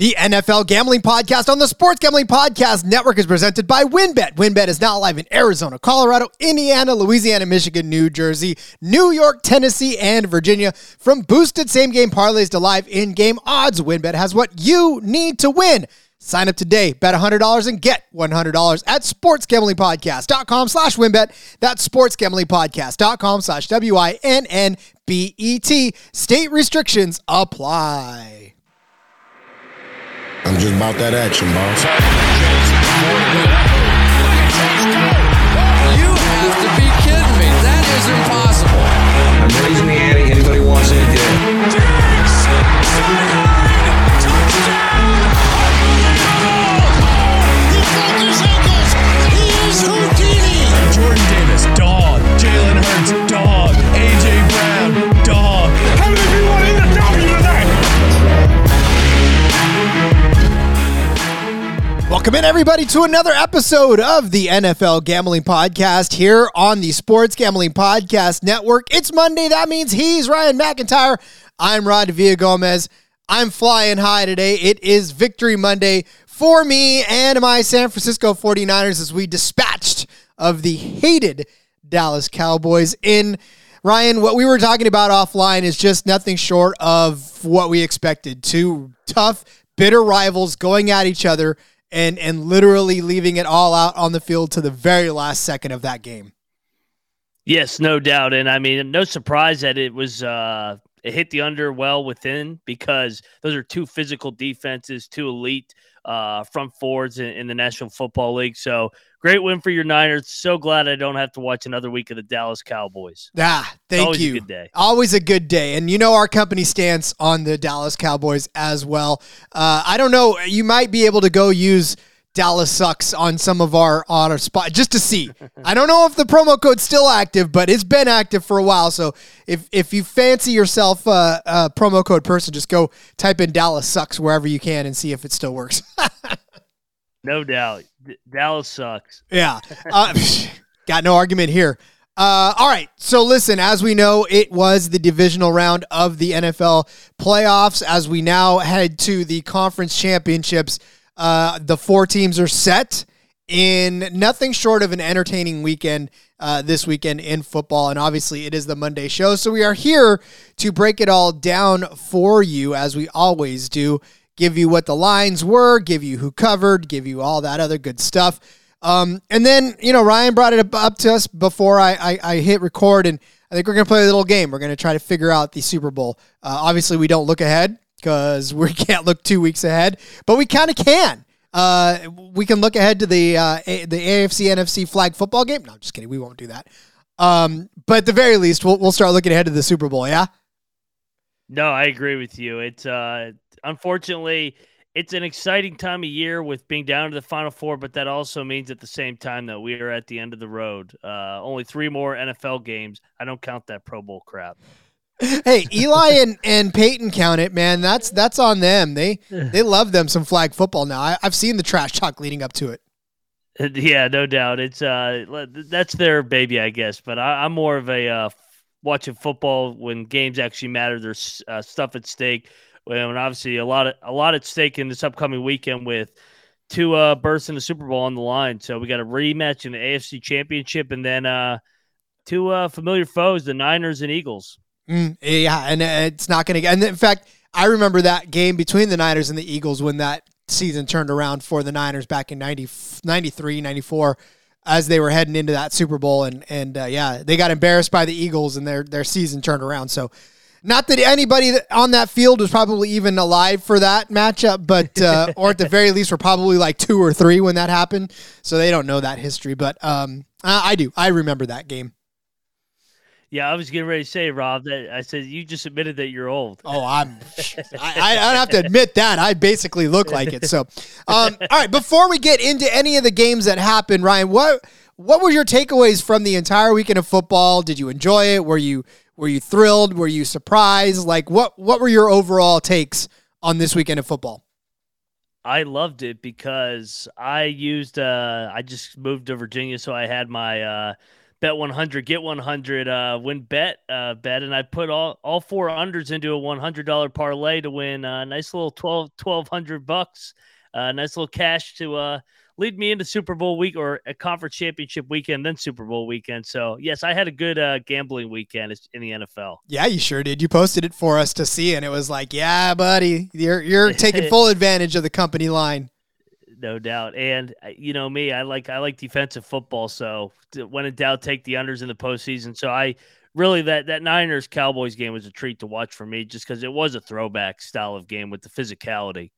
The NFL Gambling Podcast on the Sports Gambling Podcast Network is presented by WynnBET. WynnBET is now live in Arizona, Colorado, Indiana, Louisiana, Michigan, New Jersey, New York, Tennessee, and Virginia. From boosted same game parlays to live in game odds, WynnBET has what you need to win. Sign up today, bet $100 and get $100 at sportsgamblingpodcast.com slash wynnbet. That's sportsgamblingpodcast.com slash W-I-N-N-B-E-T. State restrictions apply. I'm just about that action, boss. You have to be kidding me. That is impossible. I'm raising the ante. Anybody wants in, get Welcome in, everybody, to another episode of the NFL Gambling Podcast here on the Sports Gambling Podcast Network. It's Monday. That means he's Ryan McIntyre. I'm Rod Gomez. I'm flying high today. It is Victory Monday for me and my San Francisco 49ers as we dispatched of the hated Dallas Cowboys in. Ryan, what we were talking about offline is just nothing short of what we expected. Two tough, bitter rivals going at each other and and literally leaving it all out on the field to the very last second of that game. Yes, no doubt. And I mean, no surprise that it was uh it hit the under well within because those are two physical defenses, two elite uh front forwards in, in the National Football League. So great win for your Niners. So glad I don't have to watch another week of the Dallas Cowboys. Ah, thank always a you. good day. Always a good day. And you know our company stance on the Dallas Cowboys as well. Uh, I don't know. You might be able to go use Dallas sucks on some of our on our spot just to see. I don't know if the promo code's still active, but it's been active for a while. So if if you fancy yourself a, a promo code person, just go type in Dallas sucks wherever you can and see if it still works. No doubt. D- Dallas sucks. Yeah. Uh, got no argument here. Uh, all right. So listen, as we know, it was the divisional round of the NFL playoffs. As we now head to the conference championships, uh, the four teams are set in nothing short of an entertaining weekend uh, this weekend in football. And obviously, it is the Monday show. So we are here to break it all down for you, as we always do. Give you what the lines were, give you who covered, give you all that other good stuff. Um, and then, you know, Ryan brought it up, to us before I, I, I hit record, and I think we're going to play a little game. We're going to try to figure out the Super Bowl. Uh, obviously, we don't look ahead because we can't look two weeks ahead, but we kind of can. Uh, we can look ahead to the uh, A- the AFC NFC flag football game. No, I'm just kidding. We won't do that. Um, but at the very least, we'll we'll start looking ahead to the Super Bowl. Yeah. No, I agree with you. It's uh unfortunately it's an exciting time of year with being down to the final four, but that also means at the same time that we are at the end of the road. Uh only three more NFL games. I don't count that Pro Bowl crap. hey, Eli and, and Peyton count it, man. That's that's on them. They they love them some flag football now. I, I've seen the trash talk leading up to it. Yeah, no doubt. It's uh that's their baby, I guess. But I, I'm more of a uh, watching football when games actually matter. There's uh, stuff at stake. When obviously a lot of a lot at stake in this upcoming weekend with two uh in the Super Bowl on the line. So we got a rematch in the AFC Championship, and then uh two uh familiar foes, the Niners and Eagles. Mm, yeah, and uh, it's not going to get. And in fact, I remember that game between the Niners and the Eagles when that season turned around for the Niners back in 90, 93, 94 as they were heading into that Super Bowl. And, and uh, yeah, they got embarrassed by the Eagles and their, their season turned around. So, not that anybody on that field was probably even alive for that matchup, but uh, or at the very least, were probably like two or three when that happened. So they don't know that history, but um, I, I do. I remember that game. Yeah, I was getting ready to say, Rob, that I said you just admitted that you're old. Oh, I'm. I, I don't have to admit that. I basically look like it. So, um, all right. Before we get into any of the games that happened, Ryan, what what were your takeaways from the entire weekend of football? Did you enjoy it? Were you were you thrilled? Were you surprised? Like, what what were your overall takes on this weekend of football? I loved it because I used uh I just moved to Virginia so I had my uh bet 100 get 100 uh WynnBET uh bet and i put all all four unders into a $100 parlay to win a nice little 12 1200 bucks uh nice little cash to uh lead me into super bowl week or a conference championship weekend then super bowl weekend so yes i had a good uh gambling weekend in the nfl Yeah, you sure did. You posted it for us to see, and it was like, yeah, buddy, you're you're taking full advantage of the company line. no doubt. And uh, you know me, I like I like defensive football. So when in doubt, take the unders in the postseason. So I really that that Niners Cowboys game was a treat to watch for me, just because it was a throwback style of game with the physicality.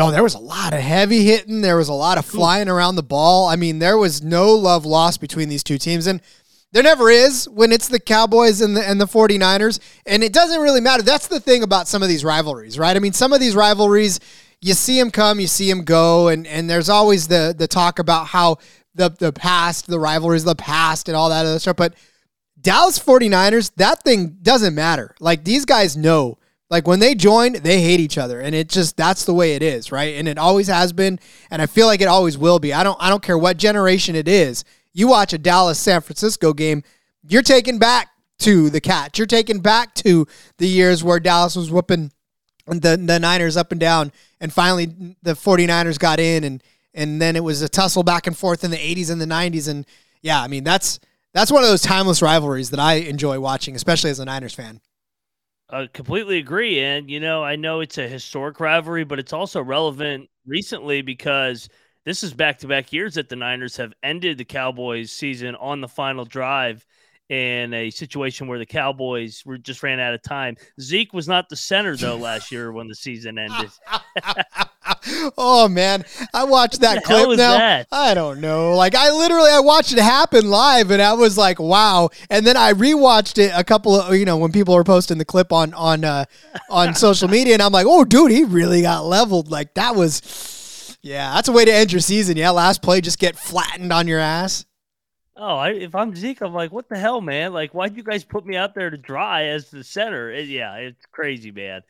Oh, there was a lot of heavy hitting. There was a lot of flying around the ball. I mean, there was no love lost between these two teams. And there never is when it's the Cowboys and the and the 49ers. And it doesn't really matter. That's the thing about some of these rivalries, right? I mean, some of these rivalries, you see them come, you see them go, and and there's always the the talk about how the the past, the rivalries, the past, and all that other stuff. But Dallas 49ers, that thing doesn't matter. Like these guys know. Like when they join, they hate each other. And it just that's the way it is, right? And it always has been. And I feel like it always will be. I don't I don't care what generation it is. You watch a Dallas San Francisco game, you're taken back to the catch. You're taken back to the years where Dallas was whooping the the Niners up and down. And finally the 49ers got in and and then it was a tussle back and forth in the 80s and the 90s. And yeah, I mean that's that's one of those timeless rivalries that I enjoy watching, especially as a Niners fan. I completely agree. And, you know, I know it's a historic rivalry, but it's also relevant recently because this is back to back years that the Niners have ended the Cowboys season on the final drive in a situation where the Cowboys were just ran out of time. Zeke was not the center, though, last year when the season ended. oh man, I watched that clip now. that? I don't know. Like I literally I watched it happen live and I was like, wow. And then I rewatched it a couple of you know, when people were posting the clip on on uh on social media and I'm like, "Oh dude, he really got leveled." Like that was yeah, that's a way to end your season. Yeah, last play just get flattened on your ass. Oh, I, if I'm Zeke, I'm like, what the hell, man? Like, why'd you guys put me out there to dry as the center? It- yeah, it's crazy, man.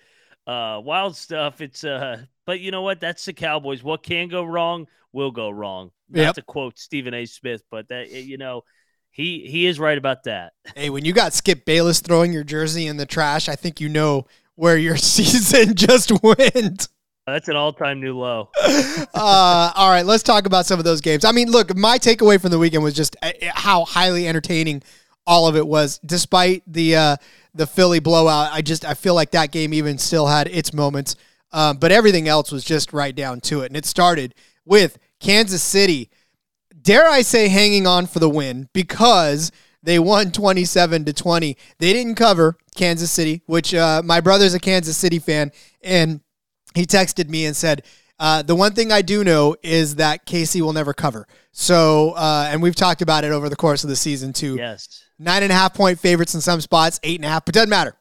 Uh, wild stuff. It's uh, but you know what? That's the Cowboys. What can go wrong will go wrong. Not Yep. to quote Stephen A. Smith, but that you know, he he is right about that. Hey, when you got Skip Bayless throwing your jersey in the trash, I think you know where your season just went. That's an all-time new low. uh, all right, let's talk about some of those games. I mean, look, my takeaway from the weekend was just uh, how highly entertaining all of it was, despite the uh, the Philly blowout. I just I feel like that game even still had its moments, um, but everything else was just right down to it. And it started with Kansas City, dare I say, hanging on for the win because they won 27 to 20. They didn't cover Kansas City, which uh, my brother's a Kansas City fan, and he texted me and said, uh, the one thing I do know is that Casey will never cover. So, uh, and we've talked about it over the course of the season too. Yes. Nine and a half point favorites in some spots, eight and a half, but doesn't matter.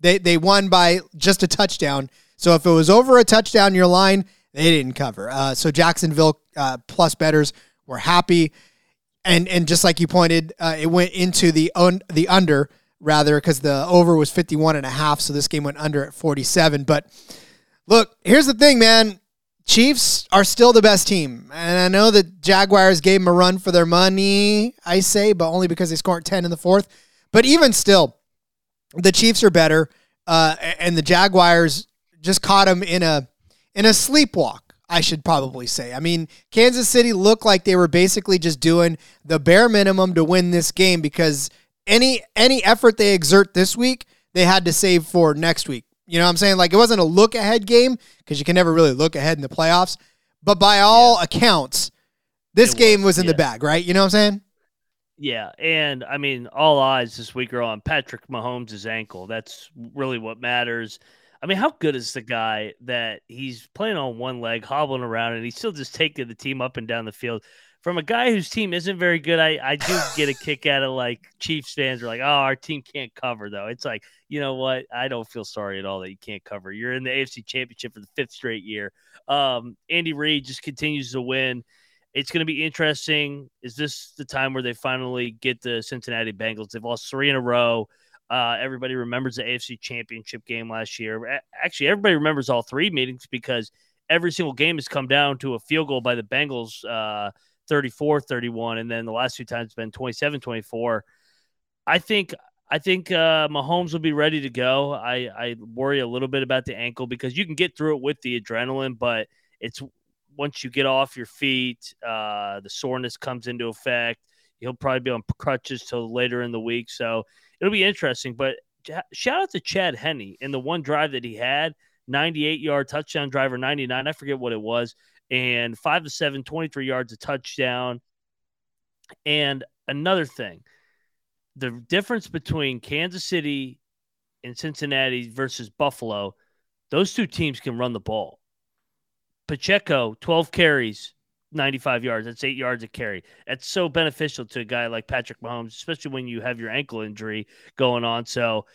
They they won by just a touchdown. So if it was over a touchdown, your line they didn't cover. Uh, so Jacksonville uh, plus betters were happy, and and just like you pointed, uh, it went into the un- the under rather because the over was 51 and a half. So this game went under at 47. But look, here's the thing, man. Chiefs are still the best team. And I know that Jaguars gave them a run for their money, I say, but only because they scored 10 in the fourth. But even still, the Chiefs are better. Uh, and the Jaguars just caught them in a in a sleepwalk, I should probably say. I mean, Kansas City looked like they were basically just doing the bare minimum to win this game because any any effort they exert this week, they had to save for next week. You know what I'm saying? Like it wasn't a look ahead game because you can never really look ahead in the playoffs. But by all accounts, this It game was, was in the bag, right? You know what I'm saying? Yeah, and I mean, all eyes this week are on Patrick Mahomes' ankle. That's really what matters. I mean, how good is the guy that he's playing on one leg, hobbling around, and he's still just taking the team up and down the field? From a guy whose team isn't very good, I, I do get a kick out of like Chiefs fans are like, oh, our team can't cover though. It's like, you know what? I don't feel sorry at all that you can't cover. You're in the AFC Championship for the fifth straight year. Um, Andy Reid just continues to win it's going to be interesting. Is this the time where they finally get the Cincinnati Bengals? They've lost three in a row. Uh, everybody remembers the AFC Championship game last year. Actually, everybody remembers all three meetings because every single game has come down to a field goal by the Bengals uh, 34 31. And then the last two times been 27 24. I think. I think uh, Mahomes will be ready to go. I, I worry a little bit about the ankle because you can get through it with the adrenaline, but it's once you get off your feet, uh, the soreness comes into effect. He'll probably be on crutches till later in the week, so it'll be interesting. But shout out to Chad Henne in the one drive that he had 98 yard touchdown driver 99 i forget what it was and 5 to 7 23 yards a touchdown and another thing the difference between kansas city and cincinnati versus buffalo those two teams can run the ball pacheco 12 carries 95 yards that's 8 yards a carry that's so beneficial to a guy like patrick mahomes especially when you have your ankle injury going on so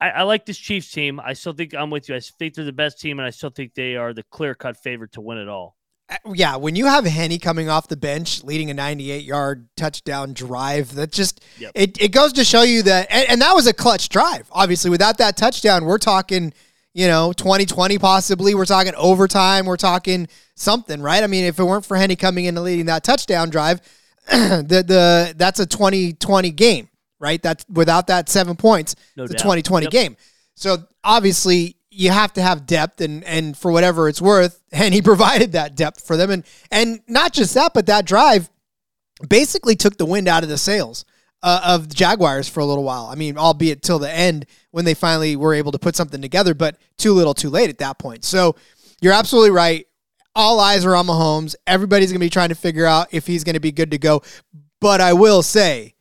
I, I, like this Chiefs team. I still think I'm with you. I think they're the best team, and I still think they are the clear cut favorite to win it all. Uh, yeah, when you have Henne coming off the bench leading a 98 yard touchdown drive, that just yep. it, it goes to show you that and, and, that was a clutch drive. Obviously, without that touchdown, we're talking, you know, 2020 possibly. We're talking overtime. We're talking something, right? I mean, if it weren't for Henne coming in and leading that touchdown drive, the the that's a 2020 game right? That's without that seven points, no a 2020 yep. game. So obviously you have to have depth and and for whatever it's worth, and he provided that depth for them. And and not just that, but that drive basically took the wind out of the sails. Uh, of the Jaguars for a little while. I mean, albeit till the end when they finally were able to put something together, but too little, too late at that point. So you're absolutely right. All eyes are on Mahomes. Everybody's going to be trying to figure out if he's going to be good to go. But I will say,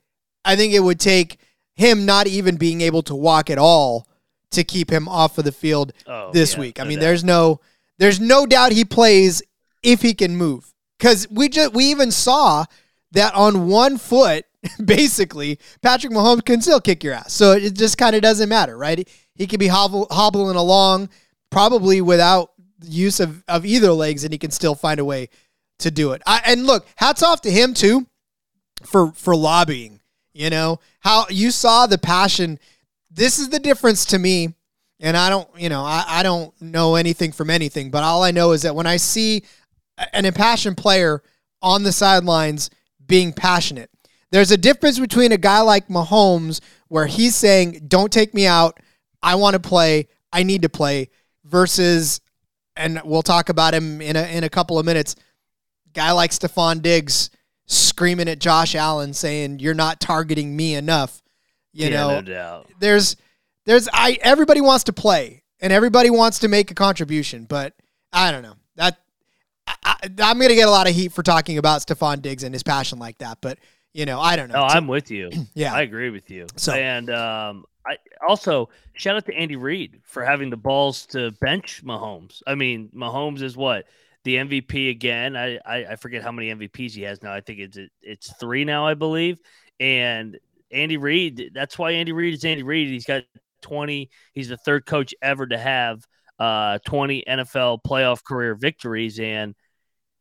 I think it would take him not even being able to walk at all to keep him off of the field oh, this yeah, week. I no mean, doubt. there's no there's no doubt he plays if he can move. Cuz we just we even saw that on one foot basically Patrick Mahomes can still kick your ass. So it just kind of doesn't matter, right? He could be hobble, hobbling along probably without use of, of either legs and he can still find a way to do it. I, and look, hats off to him too for for lobbying you know, how you saw the passion. This is the difference to me. And I don't, you know, I, I don't know anything from anything, but all I know is that when I see an impassioned player on the sidelines being passionate, there's a difference between a guy like Mahomes where he's saying, Don't take me out. I want to play. I need to play versus, and we'll talk about him in a, in a couple of minutes, guy like Stefon Diggs screaming at Josh Allen saying you're not targeting me enough. You yeah, know, no doubt. there's there's I everybody wants to play and everybody wants to make a contribution, but I don't know. That I, am going to get a lot of heat for talking about Stefon Diggs and his passion like that, but you know, I don't know. No, I'm with you. yeah, I agree with you. So and um, I also shout out to Andy Reid for having the balls to bench Mahomes. I mean, Mahomes is what the MVP again. I, I, I forget how many MVPs he has now. I think it's it's three now, I believe. And Andy Reid, that's why Andy Reid is Andy Reid. He's got 20. He's the third coach ever to have uh 20 NFL playoff career victories and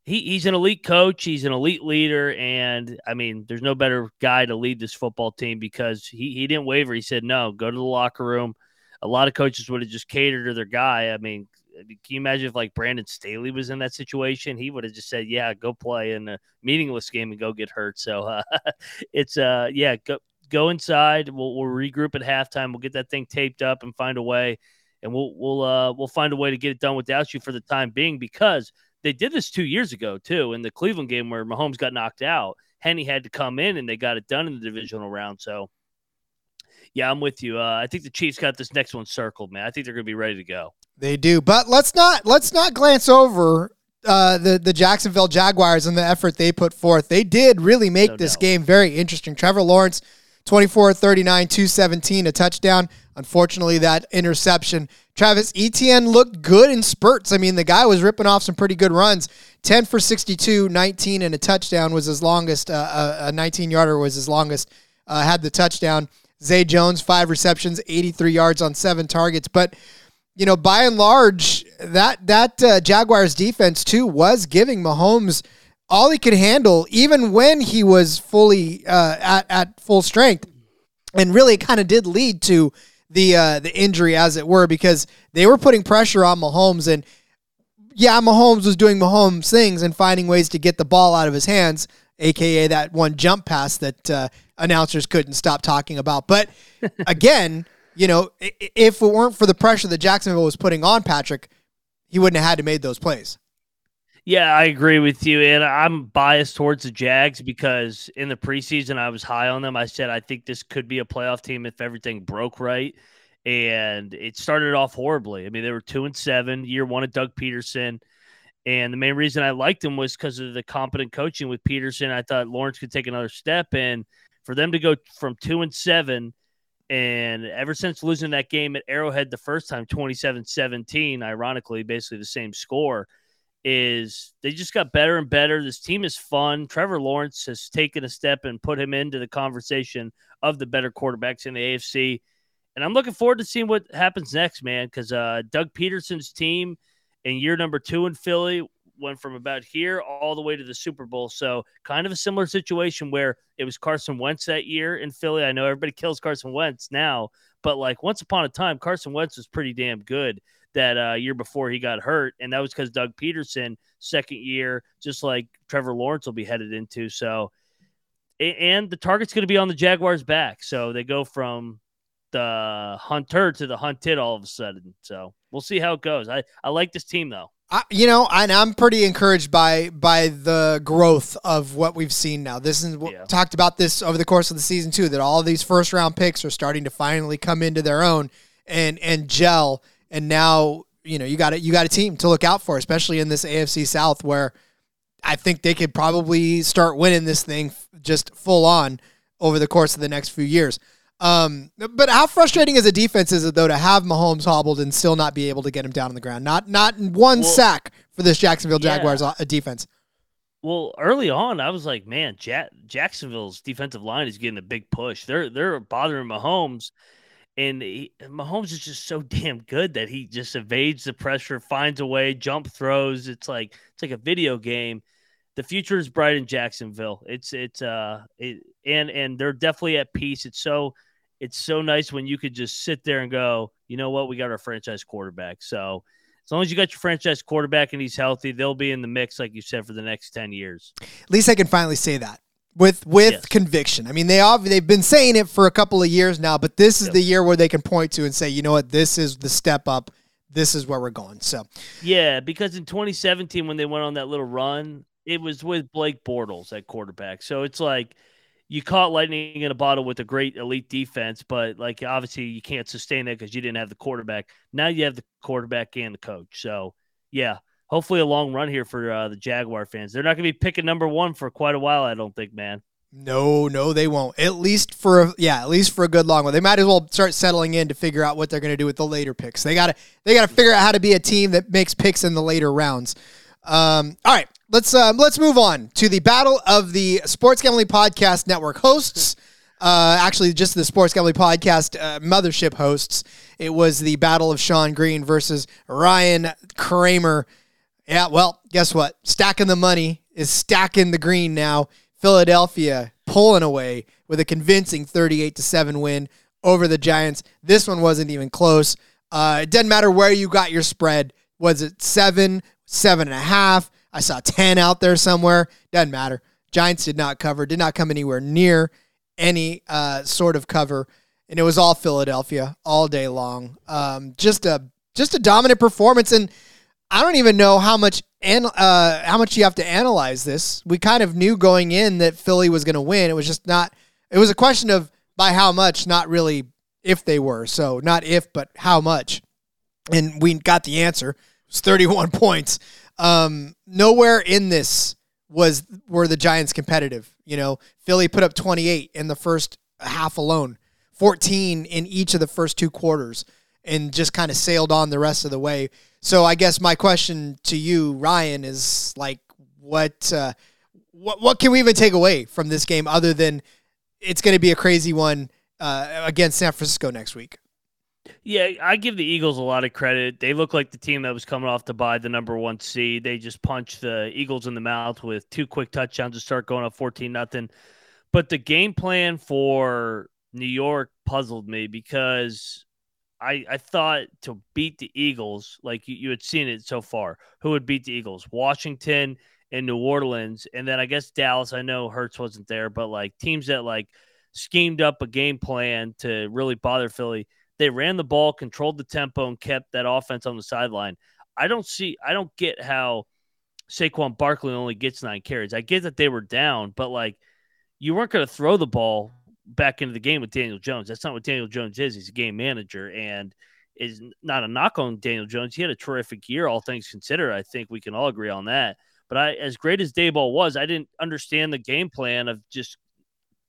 he, he's an elite coach. He's an elite leader. And I mean, there's no better guy to lead this football team because he, he didn't waver. He said, no, go to the locker room. A lot of coaches would have just catered to their guy. I mean, can you imagine if like Brandon Staley was in that situation? He would have just said, "Yeah, go play in a meaningless game and go get hurt." So uh, it's uh, yeah, go go inside. We'll we'll regroup at halftime. We'll get that thing taped up and find a way, and we'll we'll uh, we'll find a way to get it done without you for the time being because they did this two years ago too in the Cleveland game where Mahomes got knocked out. Henne had to come in and they got it done in the divisional round. So. Yeah, I'm with you. Uh, I think the Chiefs got this next one circled, man. I think they're going to be ready to go. They do, but let's not let's not glance over uh, the the Jacksonville Jaguars and the effort they put forth. They did really make no this doubt. game very interesting. Trevor Lawrence, 24 39, 217, a touchdown. Unfortunately, that interception. Travis Etienne looked good in spurts. I mean, the guy was ripping off some pretty good runs. 10 for 62, 19, and a touchdown was his longest. Uh, a 19 yarder was his longest. Uh, had the touchdown. Zay Jones, five receptions, 83 yards on seven targets. But you know, by and large, that that uh, Jaguars defense too was giving Mahomes all he could handle, even when he was fully uh, at at full strength, and really kind of did lead to the uh, the injury, as it were, because they were putting pressure on Mahomes, and yeah, Mahomes was doing Mahomes things and finding ways to get the ball out of his hands. aka that one jump pass that uh, announcers couldn't stop talking about. But again, you know, if it weren't for the pressure that Jacksonville was putting on Patrick, he wouldn't have had to made those plays. Yeah, I agree with you, and I'm biased towards the Jags because in the preseason I was high on them. I said I think this could be a playoff team if everything broke right, and it started off horribly. I mean, they were two and seven, year one of Doug Pederson, and the main reason I liked them was because of the competent coaching with Pederson. I thought Lawrence could take another step, and for them to go from two and seven. And ever since losing that game at Arrowhead the first time, 27 17, ironically, basically the same score, is they just got better and better. This team is fun. Trevor Lawrence has taken a step and put him into the conversation of the better quarterbacks in the AFC. And I'm looking forward to seeing what happens next, man, because uh, Doug Pederson's team in year number two in Philly went from about here all the way to the Super Bowl. So, kind of a similar situation where it was Carson Wentz that year in Philly. I know everybody kills Carson Wentz now, but like once upon a time, Carson Wentz was pretty damn good that uh, year before he got hurt, and that was because Doug Pederson second year, just like Trevor Lawrence will be headed into. So, and the target's going to be on the Jaguars' back, so they go from the hunter to the hunted all of a sudden. So we'll see how it goes. I I like this team though. I, you know, and I'm pretty encouraged by by the growth of what we've seen now. This is Yeah. talked about this over the course of the season too. That all of these first round picks are starting to finally come into their own and and gel. And now you know you got it. You got a team to look out for, especially in this AFC South where I think they could probably start winning this thing just full on over the course of the next few years. Um, but how frustrating as a defense is it though to have Mahomes hobbled and still not be able to get him down on the ground? Not not one Well, sack for this Jacksonville. Jaguars uh, defense. Well, early on, I was like, man, ja- Jacksonville's defensive line is getting a big push. They're they're bothering Mahomes, and he, Mahomes is just so damn good that he just evades the pressure, finds a way, jump throws. It's like it's like a video game. The future is bright in Jacksonville. It's it's uh it, and and they're definitely at peace. It's so it's so nice when you could just sit there and go, you know what, we got our franchise quarterback. So as long as you got your franchise quarterback and he's healthy, they'll be in the mix, like you said, for the next ten years. At least I can finally say that with with Yes. conviction. I mean, they ob- they've been saying it for a couple of years now, but this is Yep. the year where they can point to and say, you know what, this is the step up. This is where we're going. So Yeah, because in 2017 when they went on that little run, it was with Blake Bortles at quarterback. So it's like you caught lightning in a bottle with a great elite defense, but like obviously you can't sustain that because you didn't have the quarterback. Now you have the quarterback and the coach. So yeah, hopefully a long run here for uh, the Jaguar fans. They're not going to be picking number one for quite a while, I don't think, man. No, no, they won't. At least for a, yeah, at least for a good long one. They might as well start settling in to figure out what they're going to do with the later picks. They got to they got to figure out how to be a team that makes picks in the later rounds. Um, all right, let's um, let's move on to the battle of the Sports Gambling Podcast Network hosts. Uh, actually, just the Sports Gambling Podcast uh, mothership hosts. It was the battle of Sean Green versus Ryan Kramer. Yeah, well, guess what? Stacking the money is stacking the green now. Philadelphia pulling away with a convincing 38 to 7 win over the Giants. This one wasn't even close. Uh, it doesn't matter where you got your spread. Was it seven, seven and a half? I saw 10 out there somewhere. Doesn't matter. Giants did not cover, did not come anywhere near any uh, sort of cover. And it was all Philadelphia all day long. Um, just a just a dominant performance. And I don't even know how much and uh, how much you have to analyze this. We kind of knew going in that Philly was going to win. It was just not. It was a question of by how much, not really if they were. So not if, but how much. And we got the answer. It was 31 points. Um, nowhere in this was were the Giants competitive. You know, Philly put up 28 in the first half alone, 14 in each of the first two quarters, and just kind of sailed on the rest of the way. So I guess my question to you, Ryan, is like, what, uh, what, what can we even take away from this game other than it's going to be a crazy one uh, against San Francisco next week? Yeah, I give the Eagles a lot of credit. They look like the team that was coming off to buy the number one seed. They just punched the Eagles in the mouth with two quick touchdowns to start going up 14 nothing. But the game plan for New York puzzled me because I I thought to beat the Eagles, like you, you had seen it so far, who would beat the Eagles? Washington and New Orleans, and then I guess Dallas. I know Hurts wasn't there, but like teams that like schemed up a game plan to really bother Philly. They ran the ball, controlled the tempo, and kept that offense on the sideline. I don't see, I don't get how Saquon Barkley only gets nine carries. I get that they were down, but like you weren't going to throw the ball back into the game with Daniel Jones. That's not what Daniel Jones is. He's a game manager and is not a knock on Daniel Jones. He had a terrific year, all things considered. I think we can all agree on that. But I, as great as Daboll was, I didn't understand the game plan of just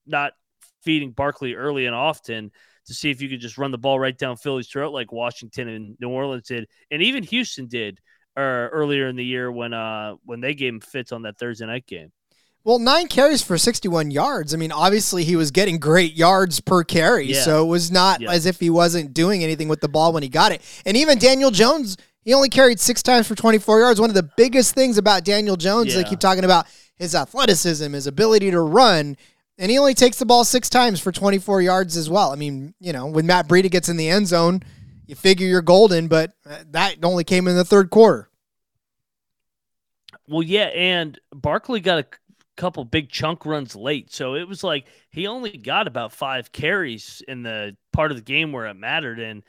not feeding Barkley early and often to see if you could just run the ball right down Philly's throat like Washington and New Orleans did, and even Houston did uh, earlier in the year when uh when they gave him fits on that Thursday night game. Well, nine carries for 61 yards. I mean, obviously he was getting great yards per carry, Yeah. so it was not Yeah. as if he wasn't doing anything with the ball when he got it. And even Daniel Jones, he only carried six times for 24 yards. One of the biggest things about Daniel Jones, they keep talking about his athleticism, his ability to run, and he only takes the ball six times for 24 yards as well. I mean, you know, when Matt Breida gets in the end zone, you figure you're golden, but uh, that only came in the third quarter. Well, yeah, and Barkley got a couple big chunk runs late, so it was like he only got about five carries in the part of the game where it mattered. And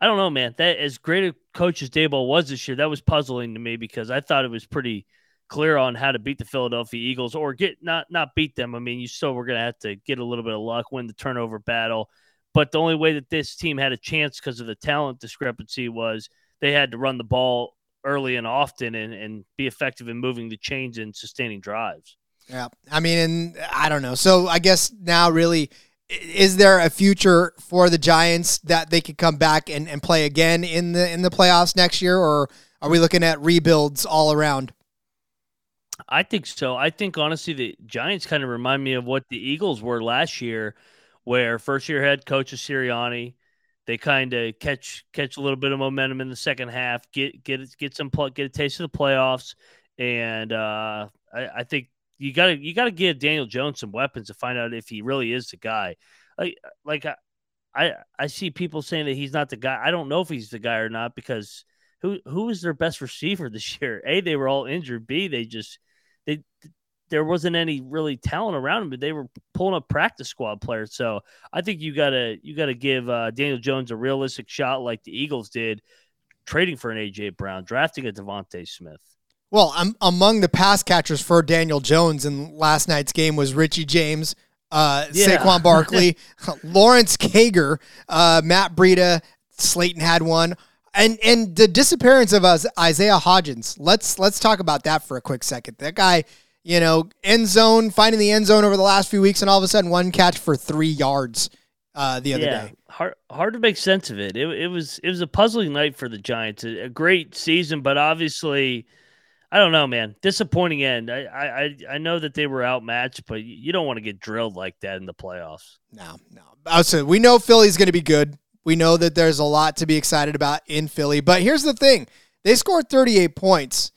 I don't know, man. That as great a coach as Daboll was this year, that was puzzling to me because I thought it was pretty clear on how to beat the Philadelphia Eagles or get not not beat them. I mean, you still were to have to get a little bit of luck, win the turnover battle. But the only way that this team had a chance because of the talent discrepancy was they had to run the ball early and often and, and be effective in moving the chains and sustaining drives. Yeah. I mean, and I don't know. So I guess now, really, is there a future for the Giants that they could come back and, and play again in the in the playoffs next year, or are we looking at rebuilds all around? I think so. I think honestly, the Giants kind of remind me of what the Eagles were last year, where first year head coach is Sirianni. They kind of catch catch a little bit of momentum in the second half, get get get some get a taste of the playoffs, and uh, I, I think you got to you got to give Daniel Jones some weapons to find out if he really is the guy. Like like I I, I see people saying that he's not the guy. I don't know if he's the guy or not because who who is their best receiver this year? A they were all injured. B they just they there wasn't any really talent around him, but they were pulling up practice squad players. So I think you gotta you gotta give uh, Daniel Jones a realistic shot like the Eagles did, trading for an AJ Brown, drafting a DeVonta Smith. Well, I'm among the pass catchers for Daniel Jones in last night's game was Richie James, uh, Yeah. Saquon Barkley, Lawrence Cager, uh, Matt Breida, Slayton had one. And and the disappearance of us, Isaiah Hodgins. Let's let's talk about that for a quick second. That guy, you know, end zone, finding the end zone over the last few weeks, and all of a sudden one catch for three yards uh, the other yeah, day. hard hard to make sense of it. It it was it was a puzzling night for the Giants. A, a great season, but obviously. I don't know, man. Disappointing end. I, I I- I know that they were outmatched, but you don't want to get drilled like that in the playoffs. No, no. Also, we know Philly's going to be good. We know that there's a lot to be excited about in Philly. But here's the thing they scored 38 points.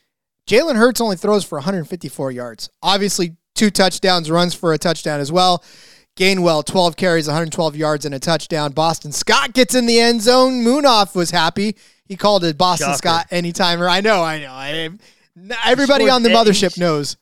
Jalen Hurts only throws for 154 yards. Obviously, two touchdowns, runs for a touchdown as well. Gainwell, 12 carries, 112 yards, and a touchdown. Boston Scott gets in the end zone. Munaf was happy. He called it Boston Shocker. Scott anytimer. I know, I know. I, everybody on the mothership he's- knows.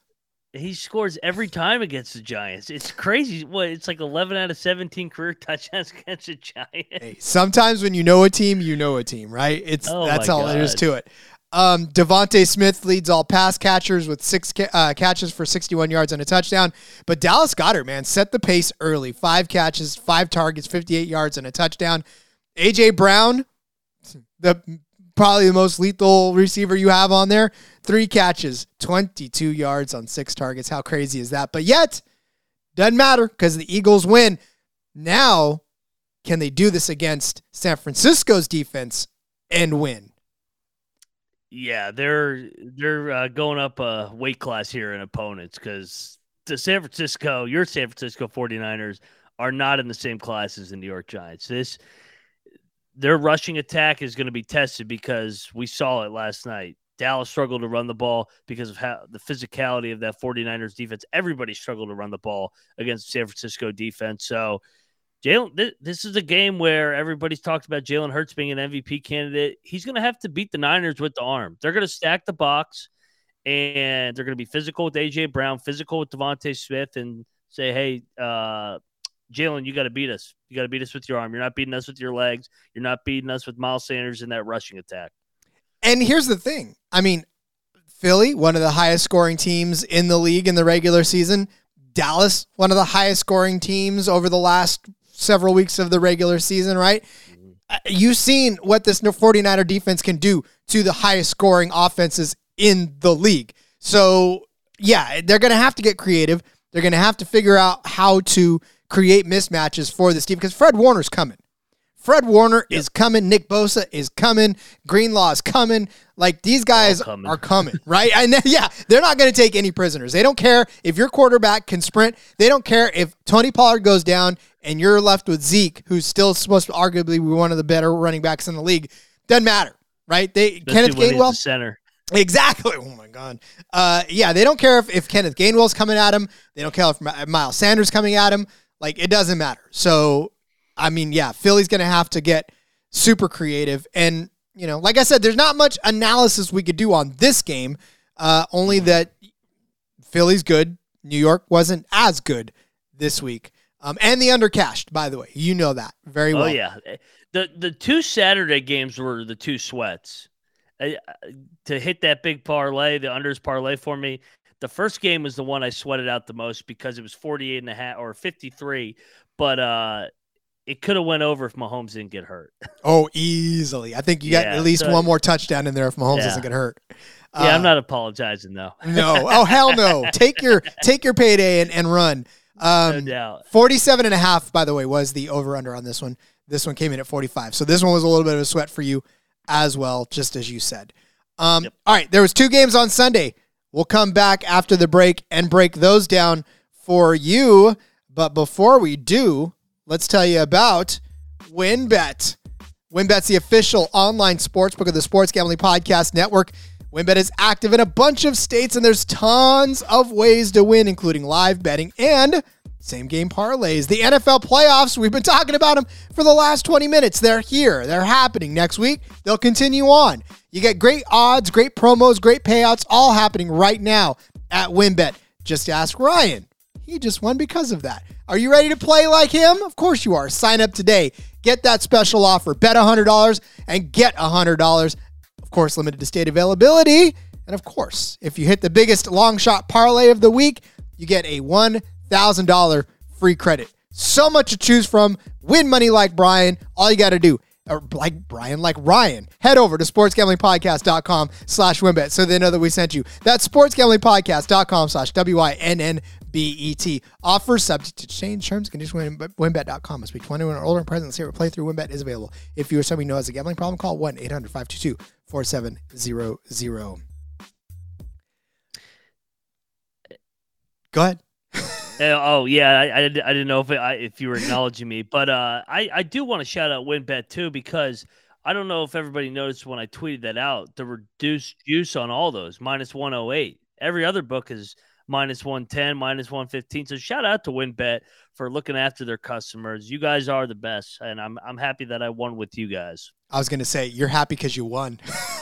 He scores every time against the Giants. It's crazy. What? It's like 11 out of 17 career touchdowns against the Giants. Hey, sometimes when you know a team, you know a team, right? It's Oh that's all there is to it. Um, DeVonta Smith leads all pass catchers with six ca- uh, catches for 61 yards and a touchdown. But Dallas Goedert, man, set the pace early. Five catches, five targets, 58 yards and a touchdown. AJ Brown, the probably the most lethal receiver you have on there. Three catches, 22 yards on six targets. How crazy is that? But yet, doesn't matter because the Eagles win. Now, can they do this against San Francisco's defense and win? Yeah, they're they're uh, going up a weight class here in opponents because the San Francisco, your San Francisco 49ers are not in the same class as the New York Giants. This their rushing attack is going to be tested because we saw it last night. Dallas struggled to run the ball because of how the physicality of that 49ers defense. Everybody struggled to run the ball against San Francisco defense. So Jalen, th- this is a game where everybody's talked about Jalen Hurts being an MVP candidate. He's going to have to beat the Niners with the arm. They're going to stack the box, and they're going to be physical with AJ Brown, physical with DeVonta Smith, and say, hey, uh, Jalen, you got to beat us. You got to beat us with your arm. You're not beating us with your legs. You're not beating us with Miles Sanders in that rushing attack. And here's the thing. I mean, Philly, one of the highest scoring teams in the league in the regular season. Dallas, one of the highest scoring teams over the last several weeks of the regular season, right? Uh, You've seen what this 49er defense can do to the highest scoring offenses in the league. So, yeah, they're going to have to get creative. They're going to have to figure out how to create mismatches for this team because Fred Warner's coming. Fred Warner is coming. Nick Bosa is coming. Greenlaw is coming. Like these guys coming. are coming, right? And then, yeah, they're not going to take any prisoners. They don't care if your quarterback can sprint. They don't care if Tony Pollard goes down and you're left with Zeke, who's still supposed to arguably be one of the better running backs in the league. Doesn't matter, right? They Especially Kenneth Gainwell. the center. Exactly. Oh my God. Uh, yeah, they don't care if, if Kenneth Gainwell's coming at him. They don't care if Miles Sanders coming at him. Like it doesn't matter. So, I mean, yeah, Philly's going to have to get super creative. And you know, like I said, there's not much analysis we could do on this game. Uh, only that Philly's good. New York wasn't as good this week. Um, and the undercashed, by the way, you know that very well. Oh yeah, the the two Saturday games were the two sweats. Uh, to hit that big parlay, the unders parlay for me. The first game was the one I sweated out the most because it was 48 and a half or 53, but uh it could have went over if Mahomes didn't get hurt. Oh, easily. I think you got Yeah, at least so- one more touchdown in there if Mahomes Yeah. doesn't get hurt. yeah, Uh, I'm not apologizing though. No. Oh hell no. Take your take your payday and, and run. no Um, doubt. 47 and a half, by the way, was the over under on this one. This one came in at 45. So this one was a little bit of a sweat for you as well, just as you said. Um, Yep. All right, there was two games on Sunday. We'll come back after the break and break those down for you. But before we do, let's tell you about WynnBET. WynnBET's the official online sportsbook of the Sports Gambling Podcast Network. WynnBET is active in a bunch of states, and there's tons of ways to win, including live betting and same game parlays. The NFL playoffs, we've been talking about them for the last 20 minutes. They're here, they're happening next week. They'll continue on. You get great odds, great promos, great payouts, all happening right now at WynnBET. Just ask Ryan. He just won because of that. Are you ready to play like him? Of course you are. Sign up today. Get that special offer. Bet $100 and get $100. Of course, limited to state availability. And of course, if you hit the biggest long shot parlay of the week, you get a $1,000 free credit. So much to choose from. Win money like Brian. All you got to do, or like Brian, like Ryan, head over to sportsgamblingpodcast.com slash wynnbet so they know that we sent you. That's sportsgamblingpodcast.com slash W-I-N-N-B-E-T. Offers subject to change terms, conditions, win- wynnbet.com. Must be 21 or older and present. Let's hear what playthrough wynnbet is available. If you or somebody knows a gambling problem, call 1-800-522-4700. Go ahead. Uh, oh yeah, I, I, did- I didn't know if it, I, if you were acknowledging me, but uh, I I do want to shout out WynnBET too because I don't know if everybody noticed when I tweeted that out the reduced juice on all those minus one hundred eight. Every other book is minus one ten, minus one fifteen. So shout out to WynnBET for looking after their customers. You guys are the best, and I'm I'm happy that I won with you guys. I was going to say, you're happy because you won.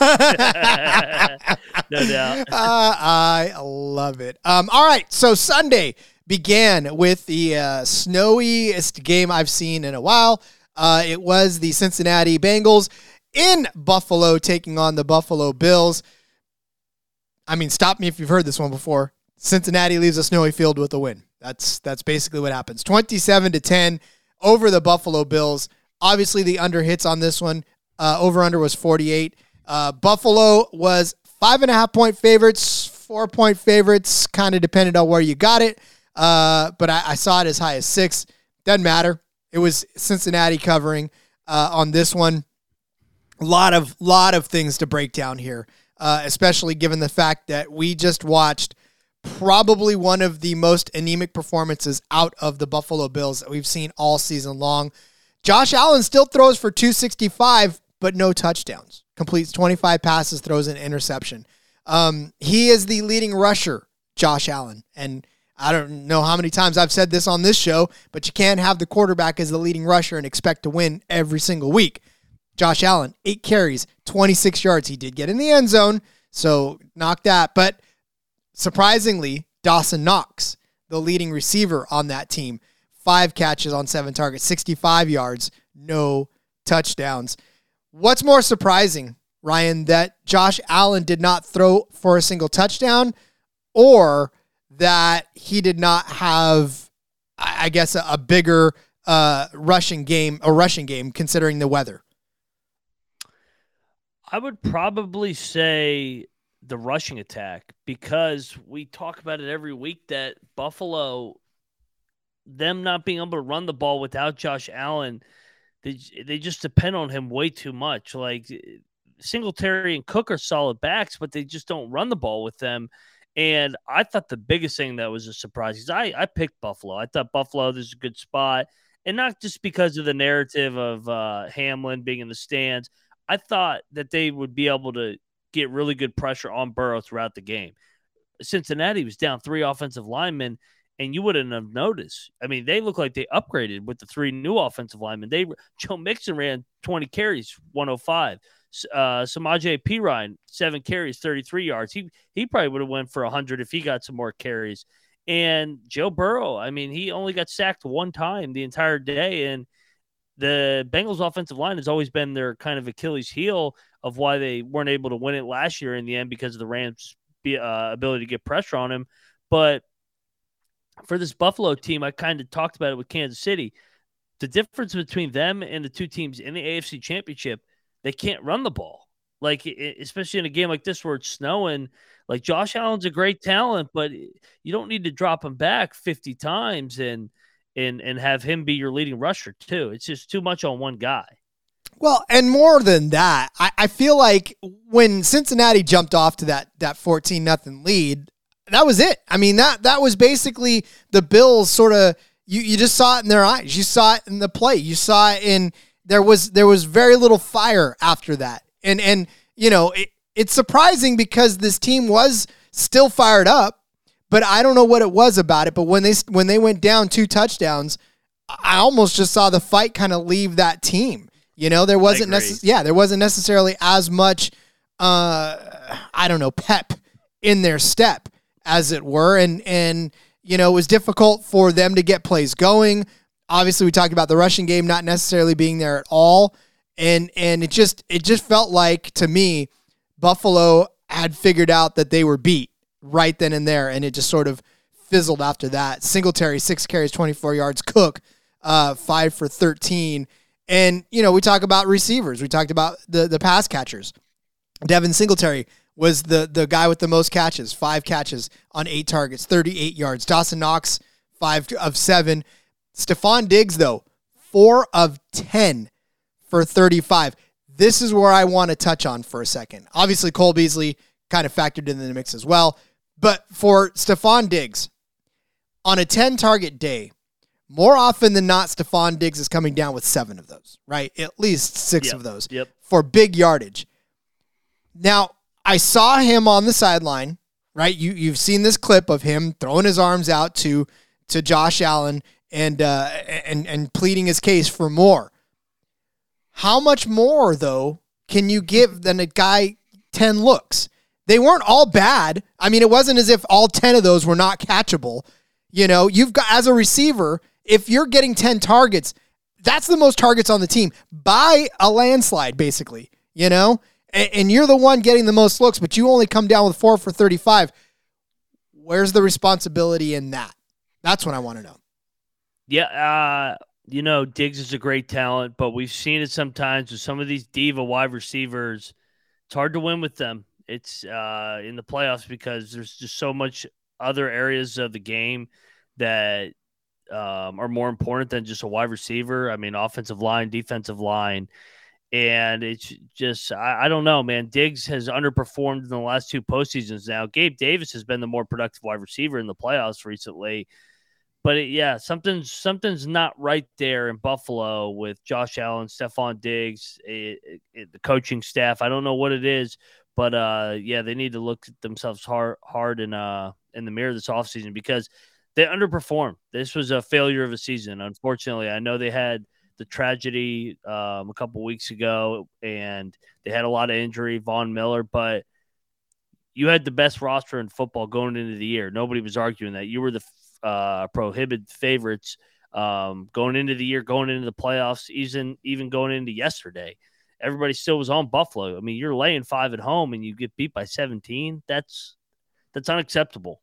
No doubt. Uh, I love it. Um, all right. So Sunday began with the uh, snowiest game I've seen in a while. Uh, it was the Cincinnati Bengals in Buffalo taking on the Buffalo Bills. I mean, stop me if you've heard this one before. Cincinnati leaves a snowy field with a win. That's that's basically what happens. Twenty-seven to ten over the Buffalo Bills. Obviously, the under hits on this one. Uh, over under was forty-eight. Uh, Buffalo was five and a half point favorites, four point favorites, kind of depended on where you got it. Uh, but I, I saw it as high as six. Doesn't matter. It was Cincinnati covering uh, on this one. A lot of lot of things to break down here, uh, especially given the fact that we just watched probably one of the most anemic performances out of the Buffalo Bills that we've seen all season long. Josh Allen still throws for 265, but no touchdowns. Completes 25 passes, throws an interception. Um, he is the leading rusher, Josh Allen. And I don't know how many times I've said this on this show, but you can't have the quarterback as the leading rusher and expect to win every single week. Josh Allen, eight carries, 26 yards. He did get in the end zone, so knock that. But surprisingly, Dawson Knox, the leading receiver on that team, five catches on seven targets, 65 yards, no touchdowns. What's more surprising, Ryan, that Josh Allen did not throw for a single touchdown or that he did not have, I guess, a, a bigger uh, rushing game, a rushing game, considering the weather? I would probably say the rushing attack because we talk about it every week that Buffalo, them not being able to run the ball without Josh Allen, they they just depend on him way too much. Like Singletary and Cook are solid backs, but they just don't run the ball with them. And I thought the biggest thing that was a surprise is I, I picked Buffalo. I thought Buffalo this is a good spot. And not just because of the narrative of uh, Hamlin being in the stands. I thought that they would be able to get really good pressure on Burrow throughout the game. Cincinnati was down three offensive linemen, and you wouldn't have noticed. I mean, they look like they upgraded with the three new offensive linemen. They Joe Mixon ran 20 carries, 105. Uh, Samaje Perine, seven carries, 33 yards. He he probably would have went for 100 if he got some more carries. And Joe Burrow, I mean, he only got sacked one time the entire day, and the Bengals offensive line has always been their kind of Achilles heel of why they weren't able to win it last year in the end because of the Rams' uh, ability to get pressure on him. But for this Buffalo team, I kind of talked about it with Kansas City. The difference between them and the two teams in the AFC Championship, they can't run the ball. Like especially in a game like this where it's snowing, like Josh Allen's a great talent, but you don't need to drop him back 50 times and and and have him be your leading rusher too. It's just too much on one guy. Well, and more than that, I, I feel like when Cincinnati jumped off to that that fourteen nothing lead, that was it. I mean that that was basically the Bills sort of you you just saw it in their eyes. You saw it in the play. You saw it in there was there was very little fire after that. And and you know, it, it's surprising because this team was still fired up, but I don't know what it was about it, but when they when they went down two touchdowns, I almost just saw the fight kind of leave that team. You know, there wasn't necess- yeah, there wasn't necessarily as much uh I don't know, pep in their step as it were and and you know, it was difficult for them to get plays going. Obviously, we talked about the rushing game not necessarily being there at all, and and it just it just felt like to me, Buffalo had figured out that they were beat right then and there, and it just sort of fizzled after that. Singletary six carries, twenty four yards. Cook uh, five for thirteen, and you know we talk about receivers. We talked about the the pass catchers. Devin Singletary was the the guy with the most catches, five catches on eight targets, 38 yards. Dawson Knox, five of seven. Stefon Diggs, though, four of 10 for 35. This is where I want to touch on for a second. Obviously, Cole Beasley kind of factored in the mix as well. But for Stefon Diggs, on a 10 target day, more often than not, Stefon Diggs is coming down with seven of those, right? At least six Yep, of those yep. for big yardage. Now, I saw him on the sideline, right? You you've seen this clip of him throwing his arms out to to Josh Allen and uh, and and pleading his case for more. How much more though can you give than a guy 10 looks? They weren't all bad. I mean, it wasn't as if all 10 of those were not catchable. You know, you've got as a receiver, if you're getting 10 targets, that's the most targets on the team by a landslide, basically. You know, and, and you're the one getting the most looks, but you only come down with four for 35. Where's the responsibility in that? That's what I want to know. Yeah, uh, you know, Diggs is a great talent, but we've seen it sometimes with some of these diva wide receivers. It's hard to win with them. It's uh, in the playoffs because there's just so much other areas of the game that um, are more important than just a wide receiver. I mean, offensive line, defensive line. And it's just, I, I don't know, man. Diggs has underperformed in the last two postseasons now. Gabe Davis has been the more productive wide receiver in the playoffs recently but it, yeah, something's something's not right there in Buffalo with Josh Allen, Stefon Diggs, it, it, the coaching staff. I don't know what it is, but uh, yeah, they need to look at themselves hard hard in uh in the mirror this offseason because they underperformed. This was a failure of a season. Unfortunately, I know they had the tragedy um, a couple weeks ago, and they had a lot of injury, Von Miller, but you had the best roster in football going into the year. Nobody was arguing that. You were the uh, prohibited favorites um, going into the year, going into the playoffs, even even going into yesterday. Everybody still was on Buffalo. I mean, you're laying five at home and you get beat by 17. That's that's unacceptable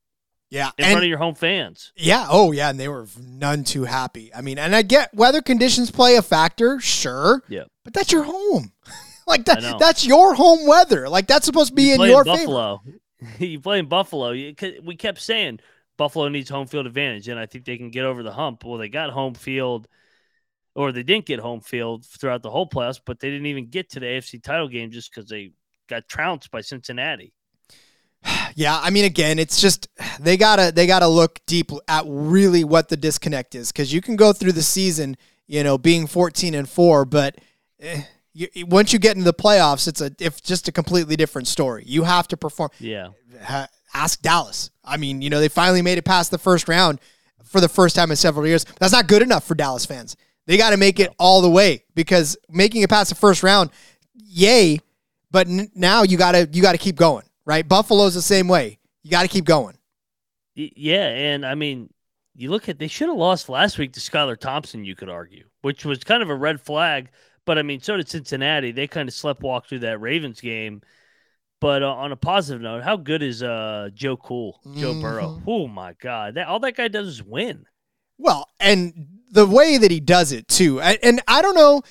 Yeah. in and- front of your home fans. Yeah. Oh, yeah. And they were none too happy. I mean, and I get weather conditions play a factor, sure. Yeah. But that's your home. like that. That's your home weather. Like that's supposed to be You in your favor. Buffalo. you play in Buffalo. You, we kept saying Buffalo needs home field advantage, and I think they can get over the hump. Well, they got home field, or they didn't get home field throughout the whole playoffs, but they didn't even get to the AFC title game just because they got trounced by Cincinnati. Yeah, I mean, again, it's just they gotta they gotta look deep at really what the disconnect is because you can go through the season, you know, being fourteen and four, but eh, you, once you get into the playoffs, it's a if just a completely different story. You have to perform. Yeah, Ha- ask Dallas. I mean, you know, they finally made it past the first round for the first time in several years. That's not good enough for Dallas fans. They got to make it all the way because making it past the first round, yay, but n- now you got to you got to keep going, right? Buffalo's the same way. You got to keep going. Yeah, and I mean, you look at they should have lost last week to Skylar Thompson. You could argue, which was kind of a red flag. But I mean, so did Cincinnati. They kind of slept walk through that Ravens game. But uh, on a positive note, how good is uh, Joe Cool, Joe Burrow? Oh my God, that all that guy does is win. Well, and the way that he does it too, and, I don't know.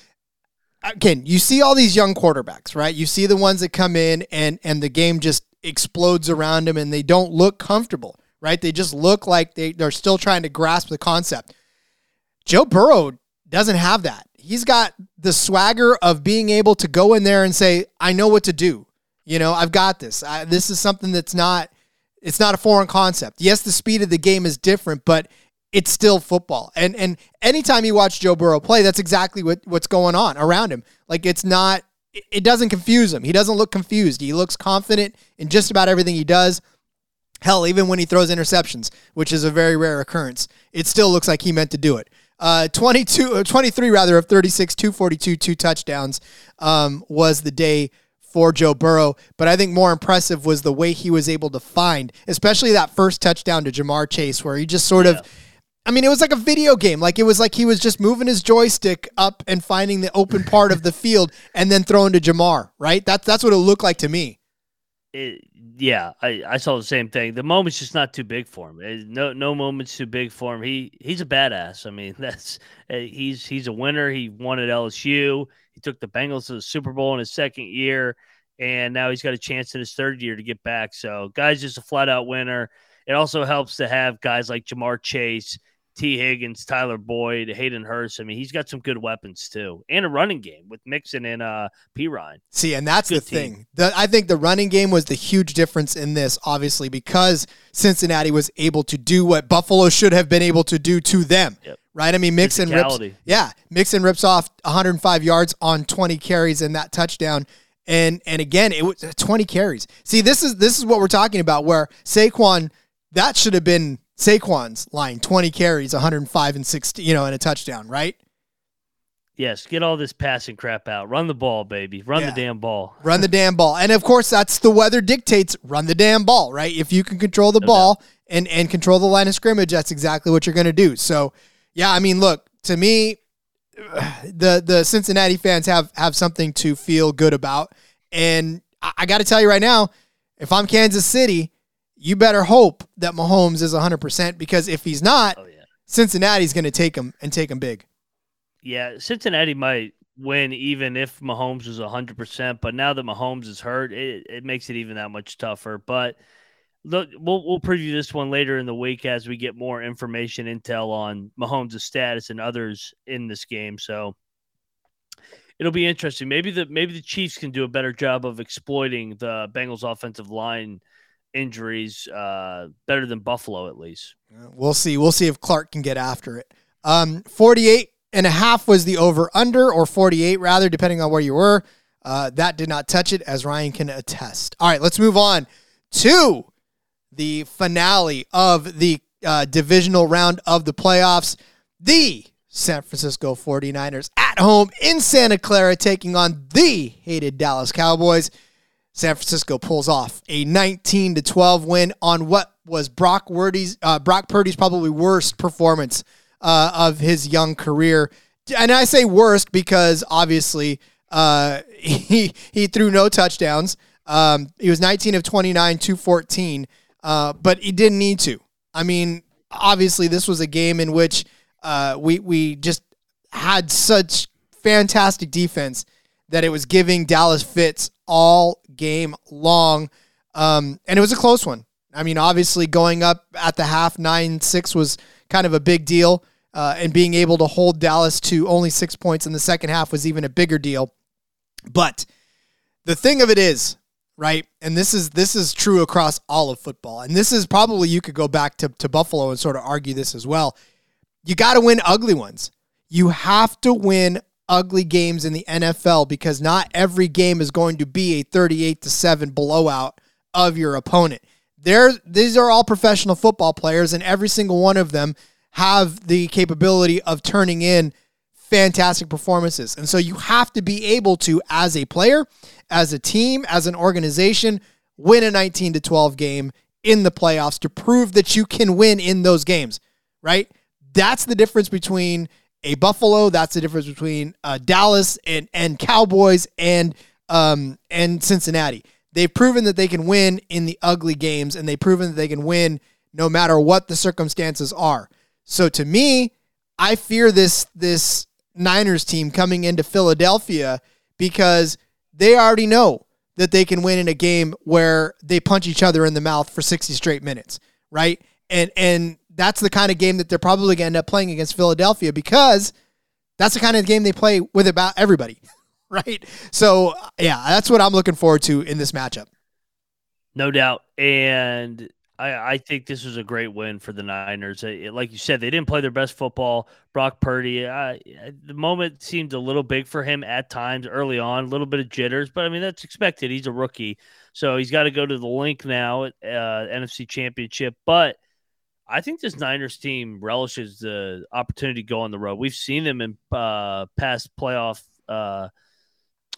Again, you see all these young quarterbacks, right? You see the ones that come in and and the game just explodes around them, and they don't look comfortable, right? They just look like they they're still trying to grasp the concept. Joe Burrow doesn't have that. He's got the swagger of being able to go in there and say, "I know what to do." You know, I've got this. I, this is something that's not. It's not a foreign concept. Yes, the speed of the game is different, but it's still football. And and anytime you watch Joe Burrow play, that's exactly what, what's going on around him. Like it's not it- doesn't confuse him. He doesn't look confused. He looks confident in just about everything he does. Hell, even when he throws interceptions, which is a very rare occurrence, it still looks like he meant to do it. Uh, 22, uh, 23 rather of 36, 242, two touchdowns um, was the day for Joe Burrow. But I think more impressive was the way he was able to find, especially that first touchdown to Jamar Chase, where he just sort of, I mean, it was like a video game. Like it was like he was just moving his joystick up and finding the open part of the field and then throwing to Jamar, right? That's, that's what it looked like to me. It, yeah, I, I saw the same thing. The moment's just not too big for him. No no moment's too big for him. He he's a badass. I mean, that's eh, he's he's a winner. He won at LSU. He took the Bengals to the Super Bowl in his second year, and now he's got a chance in his third year to get back. So, guy's just a flat out winner. It also helps to have guys like Jamar Chase, Tee Higgins, Tyler Boyd, Hayden Hurst. I mean, he's got some good weapons too, and a running game with Mixon and uh, Perine. See, and that's the team. thing. The, I think the running game was the huge difference in this, obviously, because Cincinnati was able to do what Buffalo should have been able to do to them. Yep. Right? I mean, Mixon rips, yeah, Mixon rips off 105 yards on 20 carries and that touchdown. And and again, it was 20 carries. See, this is this is what we're talking about. Where Saquon, that should have been Saquon's line: 20 carries, 105 and 60, you know, and a touchdown, right? Yes, get all this passing crap out. Run the ball, baby. Run Yeah. the damn ball. Run the damn ball. And of course, that's the weather dictates run the damn ball, right? If you can control the No ball and, and control the line of scrimmage, that's exactly what you're going to do. So, yeah, I mean, look, to me, the the Cincinnati fans have have something to feel good about. And I, I got to tell you right now, if I'm Kansas City, you better hope that Mahomes is 100% because if he's not, Oh yeah. Cincinnati's going to take him and take him big. Yeah, Cincinnati might win even if Mahomes was 100%, but now that Mahomes is hurt, it, it makes it even that much tougher. But look, we'll, we'll preview this one later in the week as we get more information, intel on Mahomes' status and others in this game. So it'll be interesting. Maybe the maybe the Chiefs can do a better job of exploiting the Bengals offensive line injuries uh, better than Buffalo at least. We'll see. We'll see if Clark can get after it. Um, 48 and a half was the over under, or 48 rather, depending on where you were. Uh, that did not touch it, as Ryan can attest. All right, let's move on to the finale of the uh, divisional round of the playoffs. The San Francisco 49ers at home in Santa Clara taking on the hated Dallas Cowboys. San Francisco pulls off a 19 to 12 win on what was Brock Purdy's uh, Brock Purdy's probably worst performance uh, of his young career. And I say worst because obviously uh, he he threw no touchdowns. Um, he was 19 of 29, 214, uh, but he didn't need to. I mean, obviously, this was a game in which uh, we we just had such fantastic defense that it was giving Dallas fits all game long, um, and it was a close one. I mean, obviously, going up at the half nine six was kind of a big deal, uh, and being able to hold Dallas to only six points in the second half was even a bigger deal. But the thing of it is, right, and this is this is true across all of football, and this is probably you could go back to, to Buffalo and sort of argue this as well. You got to win ugly ones. You have to win ugly games in the NFL because not every game is going to be a 38 to 7 blowout of your opponent. There these are all professional football players and every single one of them have the capability of turning in fantastic performances. And so you have to be able to as a player, as a team, as an organization win a 19 to 12 game in the playoffs to prove that you can win in those games, right? That's the difference between a Buffalo. That's the difference between uh, Dallas and and Cowboys and um and Cincinnati. They've proven that they can win in the ugly games, and they've proven that they can win no matter what the circumstances are. So to me, I fear this this Niners team coming into Philadelphia because they already know that they can win in a game where they punch each other in the mouth for 60 straight minutes, right? And and that's the kind of game that they're probably going to end up playing against Philadelphia because that's the kind of game they play with about everybody, right? So, yeah, that's what I'm looking forward to in this matchup. No doubt. And I, I think this was a great win for the Niners. It, like you said, they didn't play their best football. Brock Purdy, the moment seemed a little big for him at times early on, a little bit of jitters, but I mean, that's expected. He's a rookie. So he's got to go to the link now at uh, NFC Championship. But I think this Niners team relishes the opportunity to go on the road. We've seen them in uh, past playoff uh,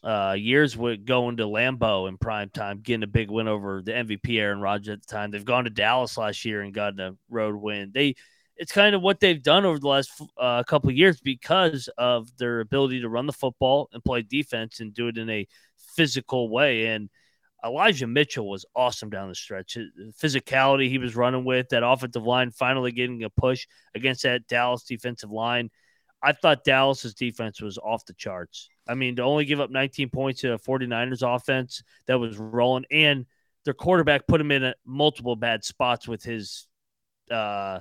uh, years with going to Lambeau in prime time, getting a big win over the MVP Aaron Rodgers at the time. They've gone to Dallas last year and gotten a road win. They it's kind of what they've done over the last uh, couple of years because of their ability to run the football and play defense and do it in a physical way. And Elijah Mitchell was awesome down the stretch. His physicality he was running with, that offensive line finally getting a push against that Dallas defensive line. I thought Dallas's defense was off the charts. I mean, to only give up 19 points to a 49ers offense that was rolling, and their quarterback put him in multiple bad spots with his uh,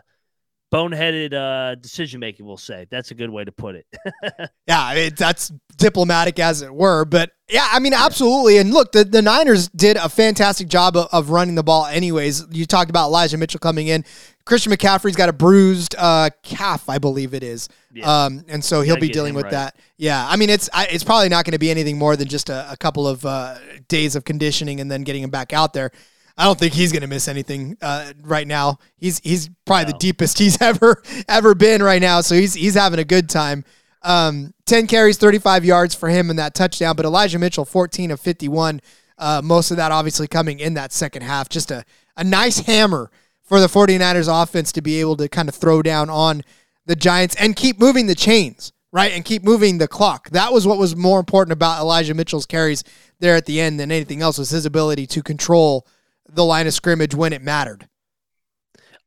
boneheaded uh, decision making. We'll say that's a good way to put it. yeah, I mean, that's diplomatic as it were, but yeah, I mean, absolutely. And look, the, the Niners did a fantastic job of, of running the ball. Anyways, you talked about Elijah Mitchell coming in. Christian McCaffrey's got a bruised uh, calf, I believe it is, yeah. um, and so he'll be dealing with right. that. Yeah, I mean, it's I, it's probably not going to be anything more than just a, a couple of uh, days of conditioning and then getting him back out there. I don't think he's going to miss anything uh, right now. He's he's probably no. the deepest he's ever ever been right now. So he's he's having a good time. Um, Ten carries, thirty five yards for him in that touchdown. But Elijah Mitchell, fourteen of fifty one. Uh, most of that obviously coming in that second half. Just a, a nice hammer for the 49ers offense to be able to kind of throw down on the Giants and keep moving the chains, right? And keep moving the clock. That was what was more important about Elijah Mitchell's carries there at the end than anything else was his ability to control the line of scrimmage when it mattered.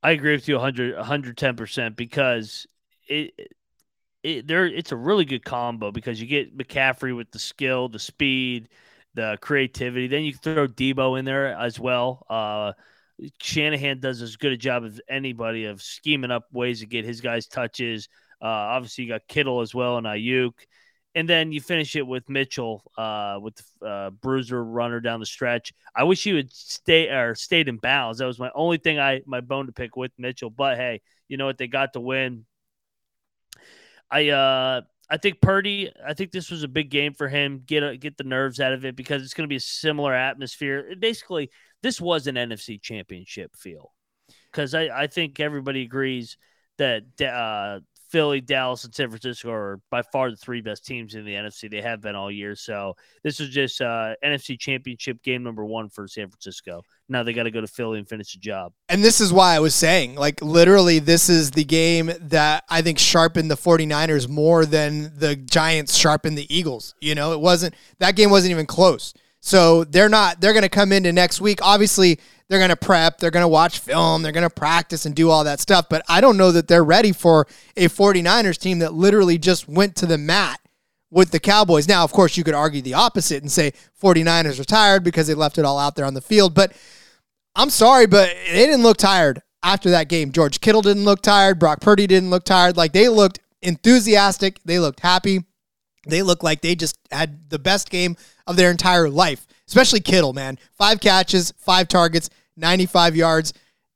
I agree with you 100 110% because it it there it's a really good combo because you get McCaffrey with the skill, the speed, the creativity. Then you throw Deebo in there as well. Uh, Shanahan does as good a job as anybody of scheming up ways to get his guys touches. Uh, obviously, you got Kittle as well and Aiyuk and then you finish it with Mitchell, uh, with uh, bruiser runner down the stretch. I wish he would stay or stayed in bounds. That was my only thing I my bone to pick with Mitchell. But hey, you know what? They got to win. I uh I think Purdy. I think this was a big game for him. Get a, get the nerves out of it because it's going to be a similar atmosphere. Basically, this was an NFC Championship feel because I I think everybody agrees that uh, Philly, Dallas, and San Francisco are by far the three best teams in the NFC. They have been all year. So this is just uh, NFC Championship game number one for San Francisco. Now they got to go to Philly and finish the job. And this is why I was saying, like, literally, this is the game that I think sharpened the 49ers more than the Giants sharpened the Eagles. You know, it wasn't, that game wasn't even close. So they're not, they're going to come into next week. Obviously, they're going to prep, they're going to watch film, they're going to practice and do all that stuff. But I don't know that they're ready for a 49ers team that literally just went to the mat with the Cowboys. Now, of course, you could argue the opposite and say 49ers are tired because they left it all out there on the field. But I'm sorry, but they didn't look tired after that game. George Kittle didn't look tired. Brock Purdy didn't look tired. Like they looked enthusiastic. They looked happy. They looked like they just had the best game of their entire life, especially Kittle, man. Five catches, five targets, 95 yards.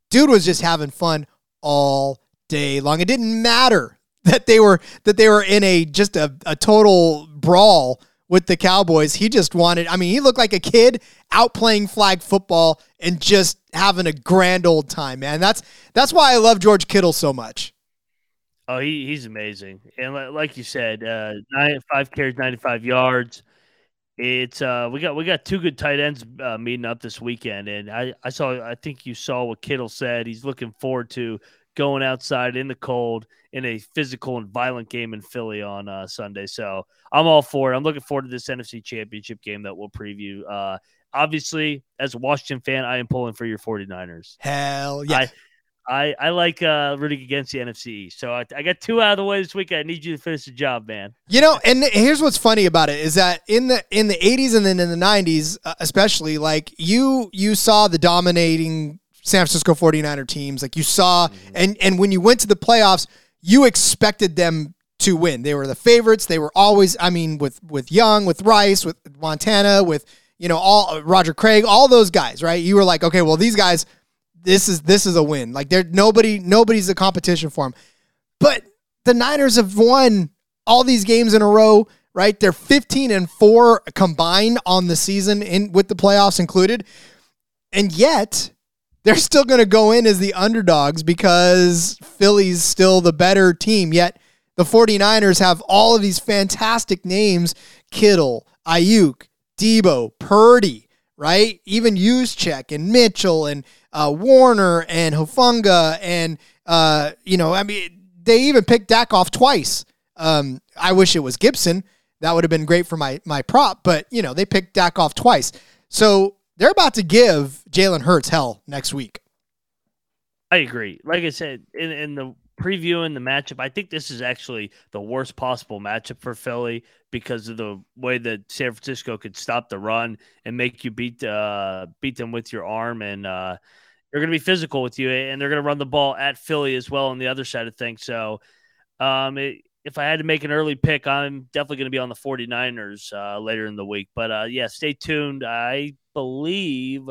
Dude was just having fun all day long. It didn't matter that they were that they were in a just a, a total brawl with the Cowboys. He just wanted, I mean, he looked like a kid out playing flag football and just having a grand old time, man. That's that's why I love George Kittle so much. Oh, he, he's amazing. And like you said, uh, nine, five carries, 95 yards. It's uh we got we got two good tight ends uh, meeting up this weekend, and I I saw I think you saw what Kittle said. He's looking forward to going outside in the cold in a physical and violent game in Philly on uh, Sunday. So I'm all for it. I'm looking forward to this NFC Championship game that we'll preview. Uh, obviously, as a Washington fan, I am pulling for your 49ers. Hell yeah. I, I, I like uh, rooting against the NFC. So I, I got two out of the way this week. I need you to finish the job, man. You know, and here's what's funny about it is that in the in the 80s and then in the 90s, uh, especially, like you you saw the dominating San Francisco 49er teams. Like you saw and and when you went to the playoffs, you expected them to win. They were the favorites. They were always I mean with with Young, with Rice, with Montana, with you know all Roger Craig, all those guys, right? You were like, "Okay, well these guys this is this is a win. Like there nobody nobody's a competition for him. But the Niners have won all these games in a row, right? They're 15 and 4 combined on the season in with the playoffs included. And yet, they're still going to go in as the underdogs because Philly's still the better team. Yet, the 49ers have all of these fantastic names Kittle, Aiyuk, Deebo, Purdy, right? Even Juszczyk and Mitchell and uh, Warner and Hufanga and uh, you know, I mean, they even picked Dak off twice. Um, I wish it was Gibson. That would have been great for my my prop, but you know, they picked Dak off twice. So they're about to give Jalen Hurts hell next week. I agree. Like I said, in, in the previewing the matchup, I think this is actually the worst possible matchup for Philly because of the way that San Francisco could stop the run and make you beat uh, beat them with your arm, and uh, they're going to be physical with you, and they're going to run the ball at Philly as well on the other side of things. So, um, it, if I had to make an early pick, I'm definitely going to be on the 49ers uh, later in the week. But uh, yeah, stay tuned. I believe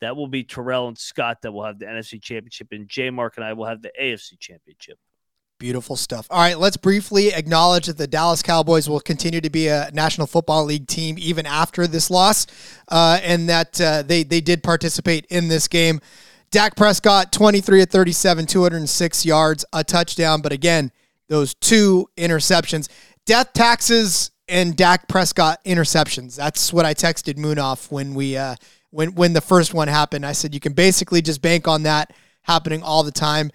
that will be Terrell and Scott that will have the NFC Championship, and J Mark and I will have the AFC Championship. Beautiful stuff. All right, let's briefly acknowledge that the Dallas Cowboys will continue to be a National Football League team even after this loss, uh, and that uh, they they did participate in this game. Dak Prescott, 23 at 37, 206 yards, a touchdown, but again, those two interceptions. Death taxes and Dak Prescott interceptions. That's what I texted Munaf when we uh, when when the first one happened. I said you can basically just bank on that happening all the time.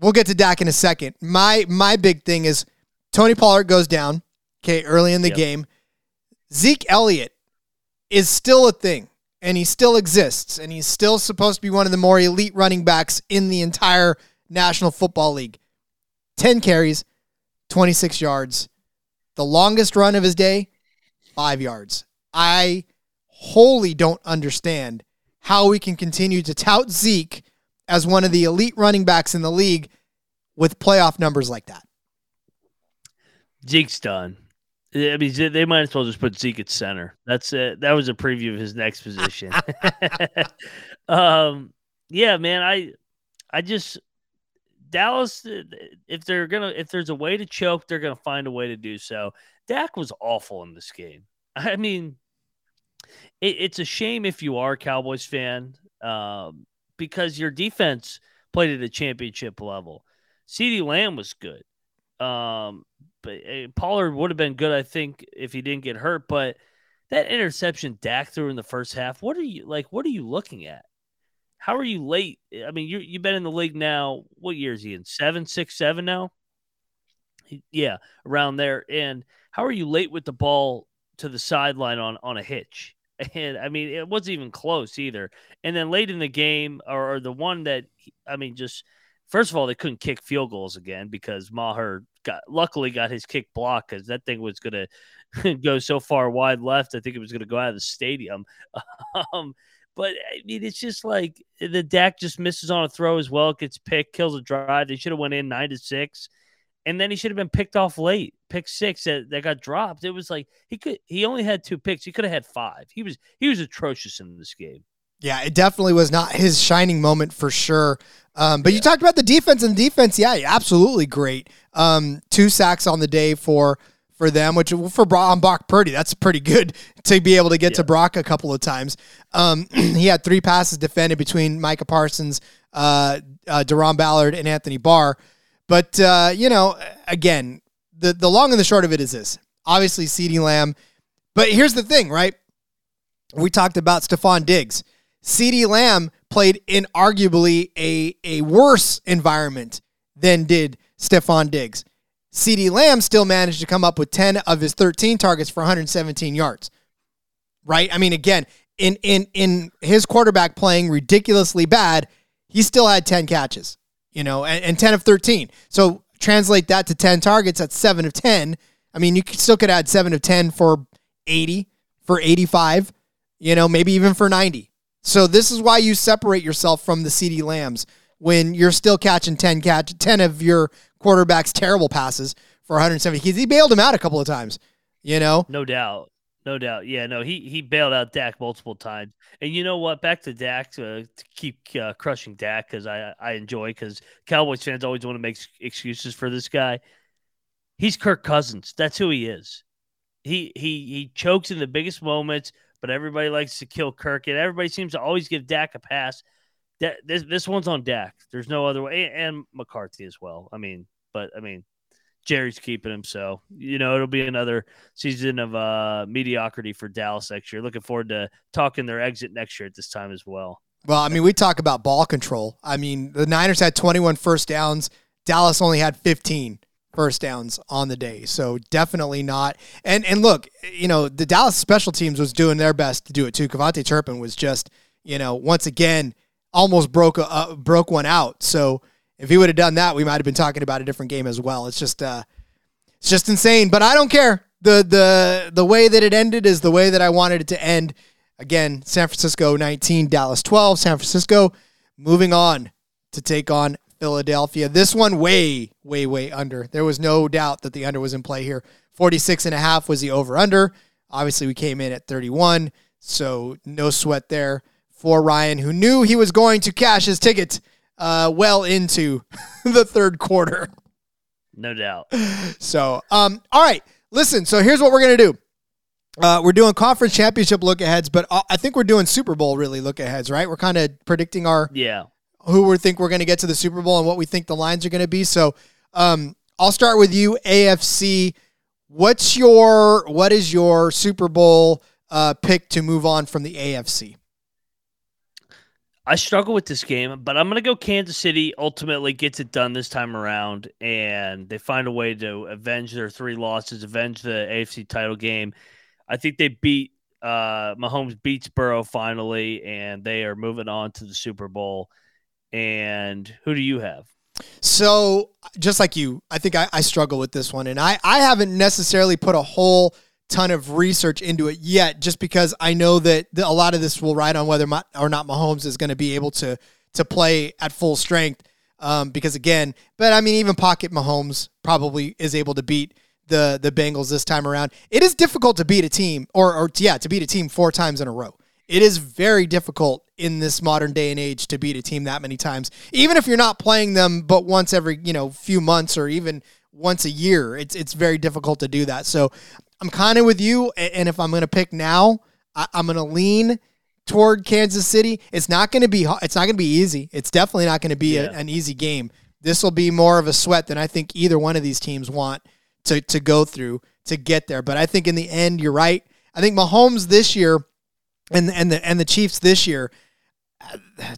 We'll get to Dak in a second. My my big thing is Tony Pollard goes down, okay, early in the Yep. game. Zeke Elliott is still a thing and he still exists and he's still supposed to be one of the more elite running backs in the entire National Football League. 10 carries, 26 yards. The longest run of his day, 5 yards. I wholly don't understand how we can continue to tout Zeke as one of the elite running backs in the league with playoff numbers like that. Zeke's done. I mean, they might as well just put Zeke at center. That's it. That was a preview of his next position. um, yeah, man. I, I just Dallas. uh, If they're gonna, if there's a way to choke, they're gonna find a way to do so. Dak was awful in this game. I mean, it, it's a shame if you are a Cowboys fan, um, because your defense played at a championship level. CeeDee Lamb was good. Um, but uh, Pollard would have been good, I think, if he didn't get hurt. But that interception Dak threw in the first half, what are you like? What are you looking at? How are you late? I mean, you you've been in the league now. What year is he in? Seven, six, seven now. He- yeah, around there. And how are you late with the ball to the sideline on on a hitch? And I mean, it wasn't even close either. And then late in the game, or, or the one that I mean, just first of all, they couldn't kick field goals again because Maher got luckily got his kick blocked because that thing was gonna go so far wide left. I think it was gonna go out of the stadium. um, but I mean, it's just like the Dak just misses on a throw as well, gets picked, kills a drive. They should have went in nine to six, and then he should have been picked off late, pick six that, that got dropped. It was like he could he only had two picks. He could have had five. He was he was atrocious in this game. Yeah, it definitely was not his shining moment for sure. Um, but you talked about the defense and defense. Yeah, absolutely great. Um, two sacks on the day for for them, which for Brock, on Brock Purdy, that's pretty good to be able to get to Brock a couple of times. Um, he had three passes defended between Micah Parsons, uh, uh, DaRon Bland, and Anthony Barr. But uh, you know, again, the the long and the short of it is this: obviously, CeeDee Lamb. But here's the thing, right? We talked about Stefon Diggs. CeeDee Lamb played in arguably a, a worse environment than did Stefon Diggs. CeeDee Lamb still managed to come up with 10 of his 13 targets for 117 yards. Right? I mean, again, in in in his quarterback playing ridiculously bad, he still had 10 catches, you know, and, and 10 of 13. So translate that to 10 targets, that's 7 of 10. I mean, you still could add 7 of 10 for 80, for 85, you know, maybe even for 90. So this is why you separate yourself from the CeeDee Lambs when you're still catching 10 catch 10 of your quarterback's terrible passes for 170. He, he bailed him out a couple of times, you know. No doubt. No doubt. Yeah, no, he he bailed out Dak multiple times. And you know what? Back to Dak to, to keep uh, crushing Dak because I I enjoy because Cowboys fans always want to make excuses for this guy. He's Kirk Cousins. That's who he is. He he he chokes in the biggest moments, but everybody likes to kill Kirk, and everybody seems to always give Dak a pass. That this this one's on Dak. There's no other way, and McCarthy as well. I mean, but I mean, Jerry's keeping him, so you know it'll be another season of uh mediocrity for Dallas next year. Looking forward to talking their exit next year at this time as well. Well, I mean, we talk about ball control. I mean, the Niners had 21 first downs. Dallas only had 15 first downs on the day. So definitely not. And and look, you know, the Dallas special teams was doing their best to do it too. KaVontae Turpin was just, you know, once again almost broke a, uh, broke one out. So if he would have done that, we might have been talking about a different game as well. It's just uh it's just insane, but I don't care. The the the way that it ended is the way that I wanted it to end. Again, San Francisco 19, Dallas 12. San Francisco moving on to take on Philadelphia. This one way, way, way under. There was no doubt that the under was in play here. 46 and a half was the over under. Obviously, we came in at 31, so no sweat there for Ryan, who knew he was going to cash his ticket uh, well into the third quarter. No doubt. So, um, all right, listen. So here's what we're gonna do. Uh, we're doing conference championship look aheads, but uh, I think we're doing Super Bowl really look aheads, right? We're kind of predicting our Yeah. who we think we're going to get to the Super Bowl and what we think the lines are going to be. So, um, I'll start with you, AFC. What's your what is your Super Bowl uh, pick to move on from the AFC? I struggle with this game, but I'm going to go Kansas City ultimately gets it done this time around and they find a way to avenge their three losses, avenge the AFC title game. I think they beat uh Mahomes beats Burrow finally and they are moving on to the Super Bowl. And who do you have? So, just like you, I think I, I struggle with this one, and I, I haven't necessarily put a whole ton of research into it yet, just because I know that the, a lot of this will ride on whether Ma- or not Mahomes is going to be able to to play at full strength. Um, because again, but I mean, even pocket Mahomes probably is able to beat the the Bengals this time around. It is difficult to beat a team, or or yeah, to beat a team four times in a row. It is very difficult in this modern day and age to beat a team that many times, even if you're not playing them but once every you know few months or even once a year. It's it's very difficult to do that. So I'm kind of with you, and if I'm going to pick now, I, I'm going to lean toward Kansas City. It's not going to be it's not going to be easy. It's definitely not going to be a- an easy game. This will be more of a sweat than I think either one of these teams want to to go through to get there. But I think in the end, you're right. I think Mahomes this year and and the and the Chiefs this year,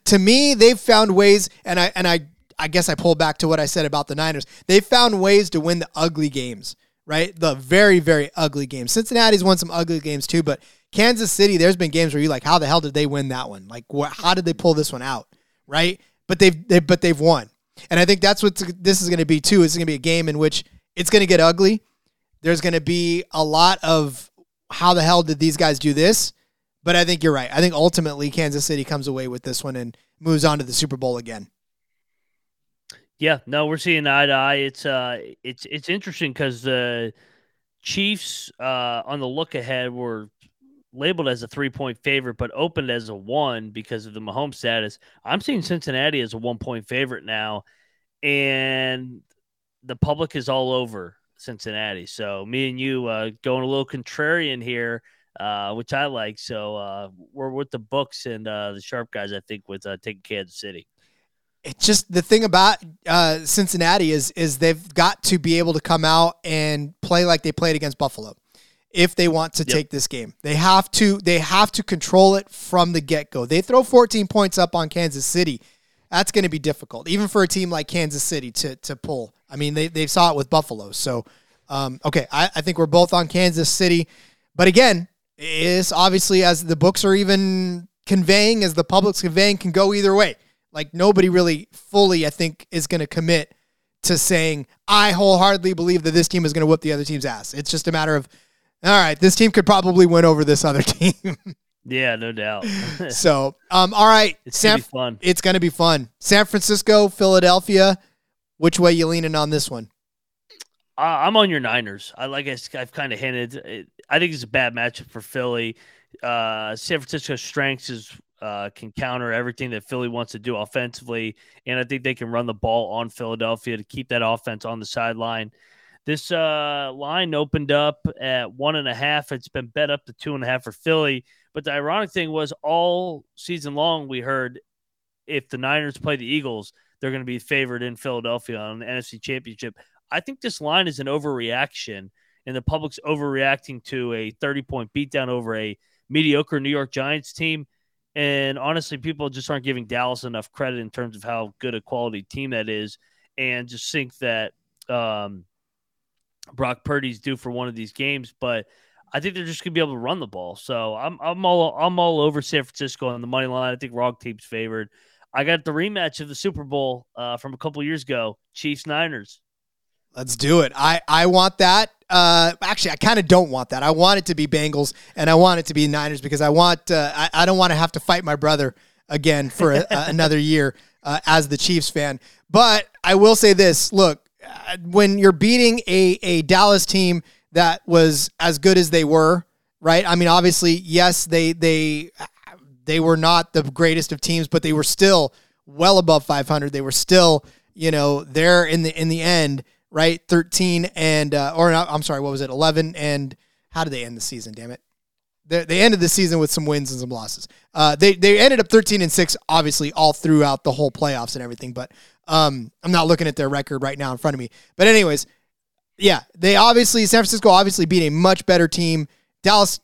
to me, they've found ways, and I and I I guess I pull back to what I said about the Niners. They found ways to win the ugly games, right? The very very ugly games. Cincinnati's won some ugly games too, but Kansas City, there's been games where you're like, how the hell did they win that one? Like, what? How did they pull this one out? Right? But they've they, but they've won, and I think that's what this is going to be too. It's going to be a game in which it's going to get ugly. There's going to be a lot of how the hell did these guys do this? But I think you're right. I think ultimately Kansas City comes away with this one and moves on to the Super Bowl again. Yeah, no, we're seeing eye to eye. It's uh, it's it's interesting because the Chiefs uh, on the look ahead were labeled as a three point favorite, but opened as a one because of the Mahomes status. I'm seeing Cincinnati as a one point favorite now, and the public is all over Cincinnati. So me and you uh, going a little contrarian here, uh, which I like. So uh, we're with the books and uh, the sharp guys. I think with uh, taking Kansas City. It's just the thing about uh, Cincinnati is is they've got to be able to come out and play like they played against Buffalo if they want to yep. take this game. They have to they have to control it from the get-go. They throw 14 points up on Kansas City. That's going to be difficult, even for a team like Kansas City to to pull. I mean, they, they saw it with Buffalo. So, um, okay, I, I think we're both on Kansas City. But again, it's obviously as the books are even conveying, as the public's conveying, can go either way. Like nobody really fully, I think, is going to commit to saying, I wholeheartedly believe that this team is going to whip the other team's ass. It's just a matter of all right, this team could probably win over this other team. yeah, no doubt. so, um, all right, it's San, gonna be fun. It's gonna be fun. San Francisco, Philadelphia. Which way you leaning on this one? Uh, I'm on your Niners. I like I, I've kind of hinted. It, I think it's a bad matchup for Philly. Uh, San Francisco's strengths is uh, can counter everything that Philly wants to do offensively, and I think they can run the ball on Philadelphia to keep that offense on the sideline. This uh, line opened up at one and a half. It's been bet up to two and a half for Philly. But the ironic thing was, all season long, we heard if the Niners play the Eagles, they're going to be favored in Philadelphia on the NFC Championship. I think this line is an overreaction, and the public's overreacting to a 30 point beatdown over a mediocre New York Giants team. And honestly, people just aren't giving Dallas enough credit in terms of how good a quality team that is, and just think that um, Brock Purdy's due for one of these games, but I think they're just gonna be able to run the ball. So I'm I'm all I'm all over San Francisco on the money line. I think Rock team's favored. I got the rematch of the Super Bowl uh, from a couple years ago, Chiefs Niners. Let's do it. I I want that. Uh, actually, I kind of don't want that. I want it to be Bengals and I want it to be Niners because I want uh, I, I don't want to have to fight my brother again for a, another year uh, as the Chiefs fan. But I will say this: look, when you're beating a, a Dallas team that was as good as they were, right? I mean, obviously, yes, they they they were not the greatest of teams, but they were still well above 500. They were still, you know, there in the in the end, right? 13 and uh, or I'm sorry, what was it? 11 and how did they end the season? Damn it. They, they ended the season with some wins and some losses. Uh, they they ended up 13 and six, obviously all throughout the whole playoffs and everything. But um, I'm not looking at their record right now in front of me. But anyways, yeah, they obviously San Francisco obviously beat a much better team. Dallas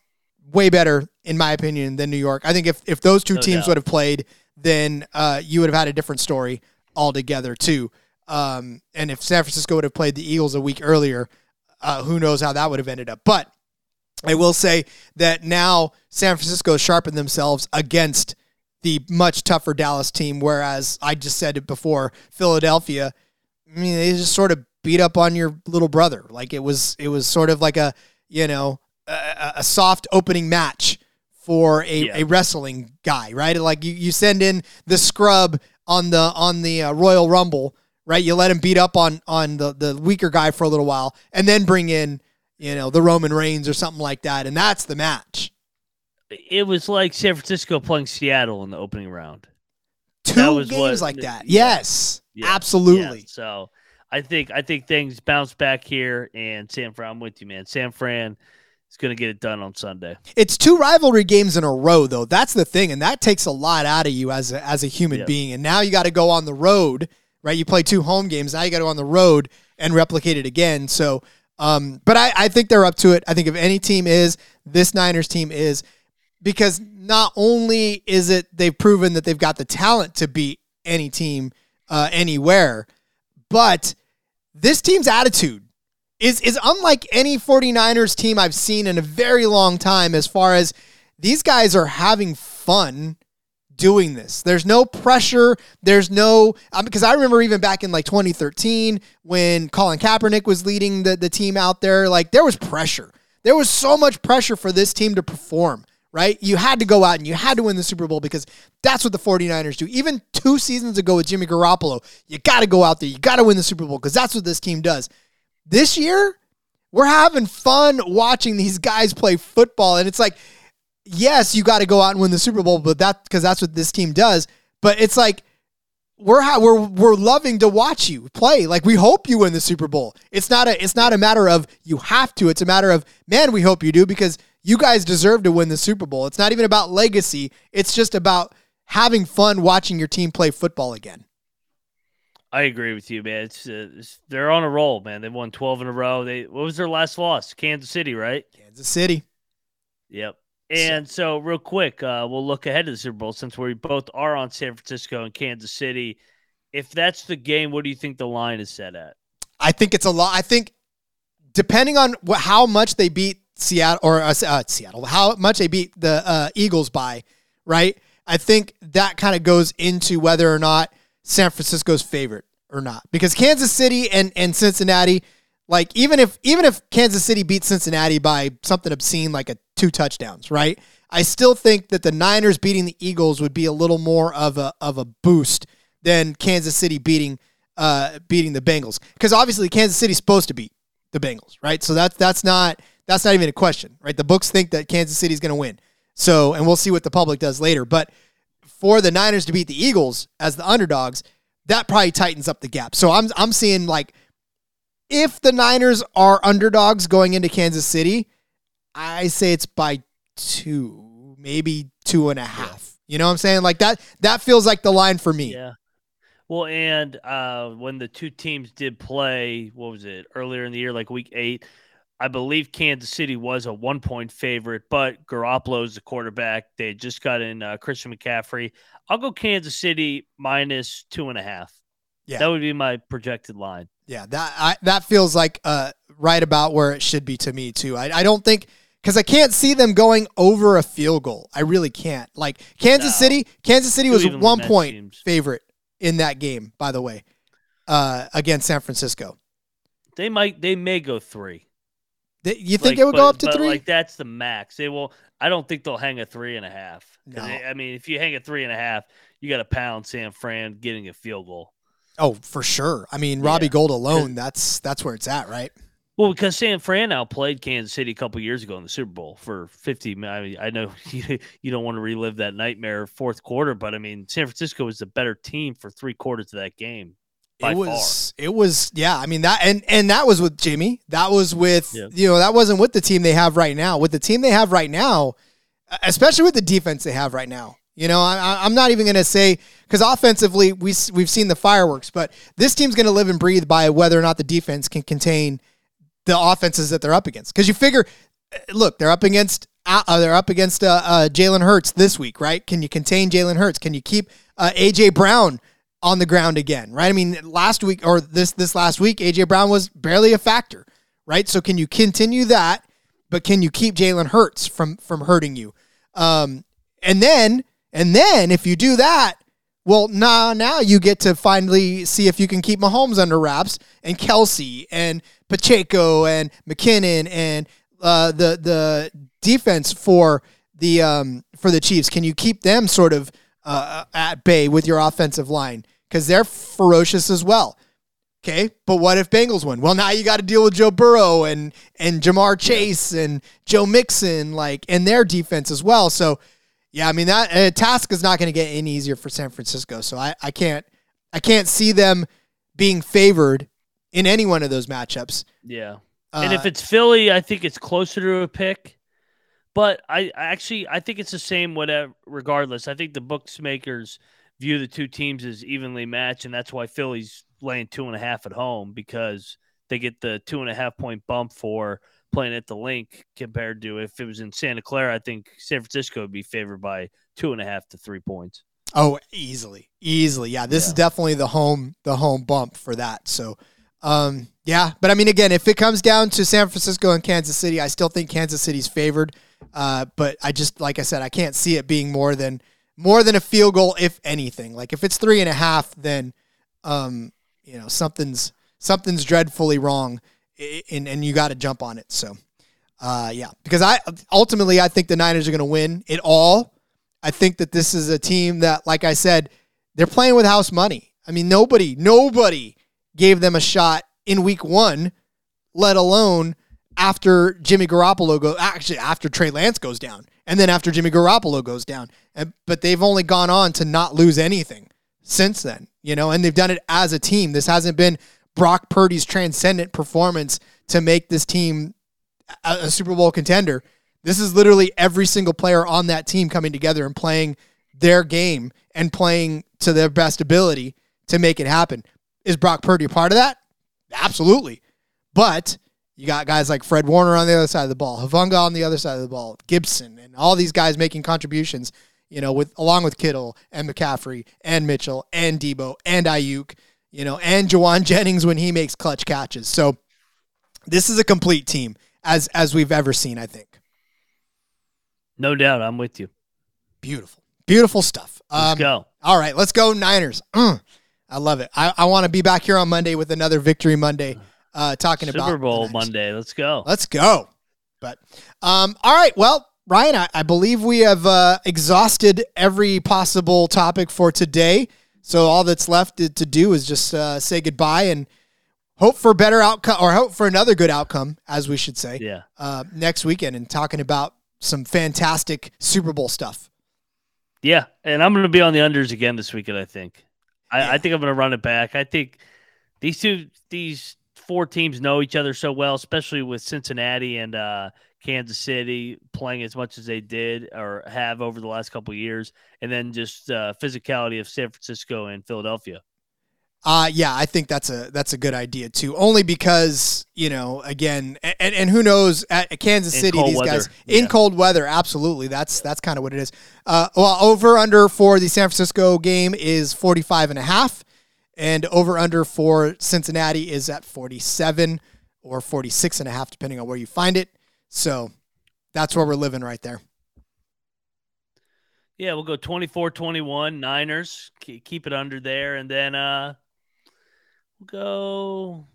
way better in my opinion than New York. I think if if those two no teams doubt. would have played, then uh, you would have had a different story altogether too. Um, and if San Francisco would have played the Eagles a week earlier, uh, who knows how that would have ended up. But I will say that now San Francisco sharpened themselves against the much tougher Dallas team. Whereas I just said it before, Philadelphia, I mean, they just sort of beat up on your little brother. Like it was, it was sort of like a, you know, a, a soft opening match for a, yeah. a wrestling guy, right? Like you, you send in the scrub on the on the uh, Royal Rumble, right? You let him beat up on on the the weaker guy for a little while, and then bring in you know the Roman Reigns or something like that, and that's the match it was like San Francisco playing Seattle in the opening round. Two games what, like that. Yes, yeah, absolutely. Yeah. So I think I think things bounce back here, and San Fran. I'm with you, man. San Fran is going to get it done on Sunday. It's two rivalry games in a row, though. That's the thing, and that takes a lot out of you as a, as a human yep. being. And now you got to go on the road, right? You play two home games. Now you got to go on the road and replicate it again. So, um, but I, I think they're up to it. I think if any team is, this Niners team is, because not only is it they've proven that they've got the talent to beat any team uh, anywhere, but this team's attitude is is unlike any 49ers team I've seen in a very long time as far as these guys are having fun doing this. There's no pressure. There's no um, because I remember even back in like 2013 when Colin Kaepernick was leading the, the team out there, like there was pressure. There was so much pressure for this team to perform, right? You had to go out and you had to win the Super Bowl because that's what the 49ers do. Even two seasons ago with Jimmy Garoppolo, you got to go out there. You got to win the Super Bowl because that's what this team does. This year, we're having fun watching these guys play football. And it's like, yes, you got to go out and win the Super Bowl, but that because that's what this team does. But it's like we're ha- we're we're loving to watch you play. Like we hope you win the Super Bowl. It's not a it's not a matter of you have to. It's a matter of man, we hope you do because you guys deserve to win the Super Bowl. It's not even about legacy. It's just about having fun watching your team play football again. I agree with you, man. It's, uh, it's they're on a roll, man. They've won twelve in a row. They what was their last loss? Kansas City, right? Kansas City. Yep. And so, real quick, uh, we'll look ahead to the Super Bowl since we both are on San Francisco and Kansas City. If that's the game, what do you think the line is set at? I think it's a lot. I think depending on what, how much they beat Seattle or uh, uh, Seattle, how much they beat the uh, Eagles by, right? I think that kind of goes into whether or not San Francisco's favorite or not, because Kansas City and and Cincinnati, like even if even if Kansas City beats Cincinnati by something obscene like a two touchdowns, right? I still think that the Niners beating the Eagles would be a little more of a of a boost than Kansas City beating uh, beating the Bengals because obviously Kansas City's supposed to beat the Bengals, right? So that's that's not that's not even a question, right? The books think that Kansas City's going to win. So, and we'll see what the public does later, but for the Niners to beat the Eagles as the underdogs, that probably tightens up the gap. So I'm I'm seeing like if the Niners are underdogs going into Kansas City, I say it's by two, maybe two and a half. You know what I'm saying? Like that that feels like the line for me. Yeah. Well, and uh, when the two teams did play, what was it earlier in the year, like week eight? I believe Kansas City was a one point favorite, but Garoppolo's the quarterback. They just got in uh, Christian McCaffrey. I'll go Kansas City minus two and a half. Yeah. That would be my projected line. Yeah, that I, that feels like uh, right about where it should be to me too. I, I don't think because I can't see them going over a field goal. I really can't. Like Kansas No. City, Kansas City was one point teams. favorite in that game. By the way, uh, against San Francisco. They might, they may go three. Th- You think Like, it would but- go up to three? Like that's the max. They will. I don't think they'll hang a three and a half. No. they- I mean, if you hang a three and a half, you got to pound San Fran getting a field goal. Oh, for sure. I mean, Robbie Yeah. Gould alone, that's that's where it's at, right? Well, because San Fran outplayed Kansas City a couple years ago in the Super Bowl for 50. I mean, I know you, you don't want to relive that nightmare fourth quarter, but I mean, San Francisco was the better team for three quarters of that game. By it was it was yeah i mean that and and that was with jimmy that was with Yeah. you know that wasn't with the team they have right now with the team they have right now especially with the defense they have right now you know I, i'm not even going to say because offensively we we've seen the fireworks but this team's going to live and breathe by whether or not the defense can contain the offenses that they're up against because you figure uh, look they're up against uh, uh, they're up against uh, uh, Jalen Hurts this week, right? Can you contain Jalen Hurts? Can you keep uh, AJ Brown on the ground again, right? I mean, last week or this this last week, AJ Brown was barely a factor, right? So can you continue that, but can you keep Jalen Hurts from from hurting you? Um, and then and then if you do that, well, now now you get to finally see if you can keep Mahomes under wraps and Kelce and Pacheco and McKinnon and uh, the the defense for the um, for the Chiefs. Can you keep them sort of uh, at bay with your offensive line because they're ferocious as well? Okay, but what if Bengals win? Well, now you got to deal with Joe Burrow and and Ja'Marr Chase and Joe Mixon, like and their defense as well. So, yeah, I mean that uh, task is not going to get any easier for San Francisco. So I, I can't I can't see them being favored in any one of those matchups. Yeah. and if Uh, it's Philly, I think it's closer to a pick. But I I actually I think it's the same whatever regardless. I think the bookmakers view the two teams as evenly matched, and that's why Philly's laying two and a half at home because they get the two and a half point bump for playing at the Linc compared to if it was in Santa Clara. I think San Francisco would be favored by two and a half to three points. Oh, easily, easily. Yeah, this is definitely the home the home bump for that. So, um, yeah. But I mean, again, if it comes down to San Francisco and Kansas City, I still think Kansas City's favored. Uh, but I just like I said, I can't see it being more than more than a field goal, if anything. Like if it's three and a half, then um, you know something's something's dreadfully wrong, and and you got to jump on it. So, uh, yeah, because I ultimately I think the Niners are going to win it all. I think that this is a team that, like I said, they're playing with house money. I mean, nobody, nobody gave them a shot in week one, let alone after Jimmy Garoppolo goes, actually after Trey Lance goes down. And then after Jimmy Garoppolo goes down. And but they've only gone on to not lose anything since then, you know, and they've done it as a team. This hasn't been Brock Purdy's transcendent performance to make this team a, a Super Bowl contender. This is literally every single player on that team coming together and playing their game and playing to their best ability to make it happen. Is Brock Purdy a part of that? Absolutely. But you got guys like Fred Warner on the other side of the ball, Hufanga on the other side of the ball, Gipson, and all these guys making contributions, you know, with along with Kittle and McCaffrey and Mitchell and Deebo and Aiyuk, you know, and Jauan Jennings when he makes clutch catches. So this is a complete team as as we've ever seen, I think. No doubt, I'm with you. Beautiful. Beautiful stuff. Let's Um, go. All right, let's go Niners. Mm, I love it. I, I want to be back here on Monday with another Victory Monday, uh, talking about Super Bowl Monday. Let's go. Let's go. But um, all right, well, Ryan, I, I believe we have uh, exhausted every possible topic for today. So all that's left to, to do is just uh, say goodbye and hope for better outcome, or hope for another good outcome, as we should say, Yeah. uh, next weekend, and talking about some fantastic Super Bowl stuff. Yeah, and I'm going to be on the unders again this weekend. I think. I, Yeah. I think I'm going to run it back. I think these two, these four teams know each other so well, especially with Cincinnati and uh, Kansas City playing as much as they did or have over the last couple of years, and then just uh, physicality of San Francisco and Philadelphia. Uh yeah, I think that's a that's a good idea too. Only because you know, again, and, and who knows at Kansas City, these weather, guys in yeah. cold weather, absolutely. That's that's kind of what it is. Uh, well, over under for the San Francisco game is 45 and a half, and over under for Cincinnati is at 47 or 46 and a half, depending on where you find it. So that's where we're living right there. Yeah, we'll go 24-21 Niners. Keep it under there, and then uh, we'll go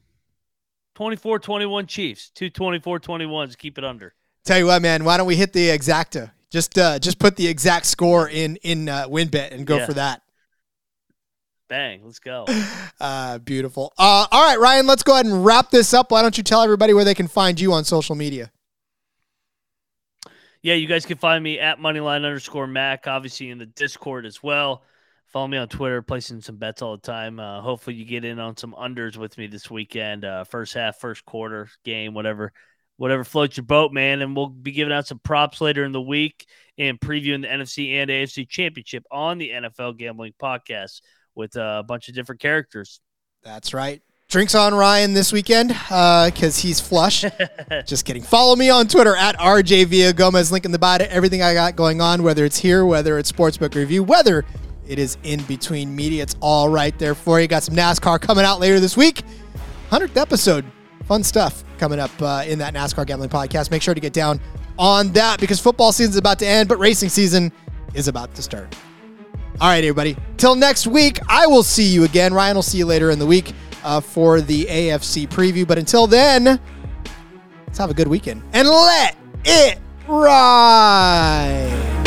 24-21 Chiefs. Two 24-21s. Keep it under. Tell you what, man, why don't we hit the exacta? Just uh, just put the exact score in in uh, WynnBET and go Yeah. for that. Bang, let's go. Uh, beautiful. Uh, all right, Ryan, let's go ahead and wrap this up. Why don't you tell everybody where they can find you on social media? Yeah, you guys can find me at moneyline underscore Mac, obviously in the Discord as well. Follow me on Twitter, placing some bets all the time. Uh, hopefully, you get in on some unders with me this weekend. Uh, first half, first quarter game, whatever, whatever floats your boat, man. And we'll be giving out some props later in the week and previewing the NFC and AFC Championship on the NFL Gambling Podcast with uh, a bunch of different characters. That's right. Drinks on Ryan this weekend because he's flush. Just kidding. Follow me on Twitter at RJ Gomez. Link in the bio to everything I got going on, whether it's here, whether it's Sportsbook Review, whether it is in between media. It's all right there for you. Got some NASCAR coming out later this week. 100th episode. Fun stuff coming up uh, in that NASCAR Gambling Podcast. Make sure to get down on that because football season is about to end, but racing season is about to start. All right, everybody. Till next week, I will see you again. Ryan will see you later in the week uh, for the AFC preview. But until then, let's have a good weekend and let it ride.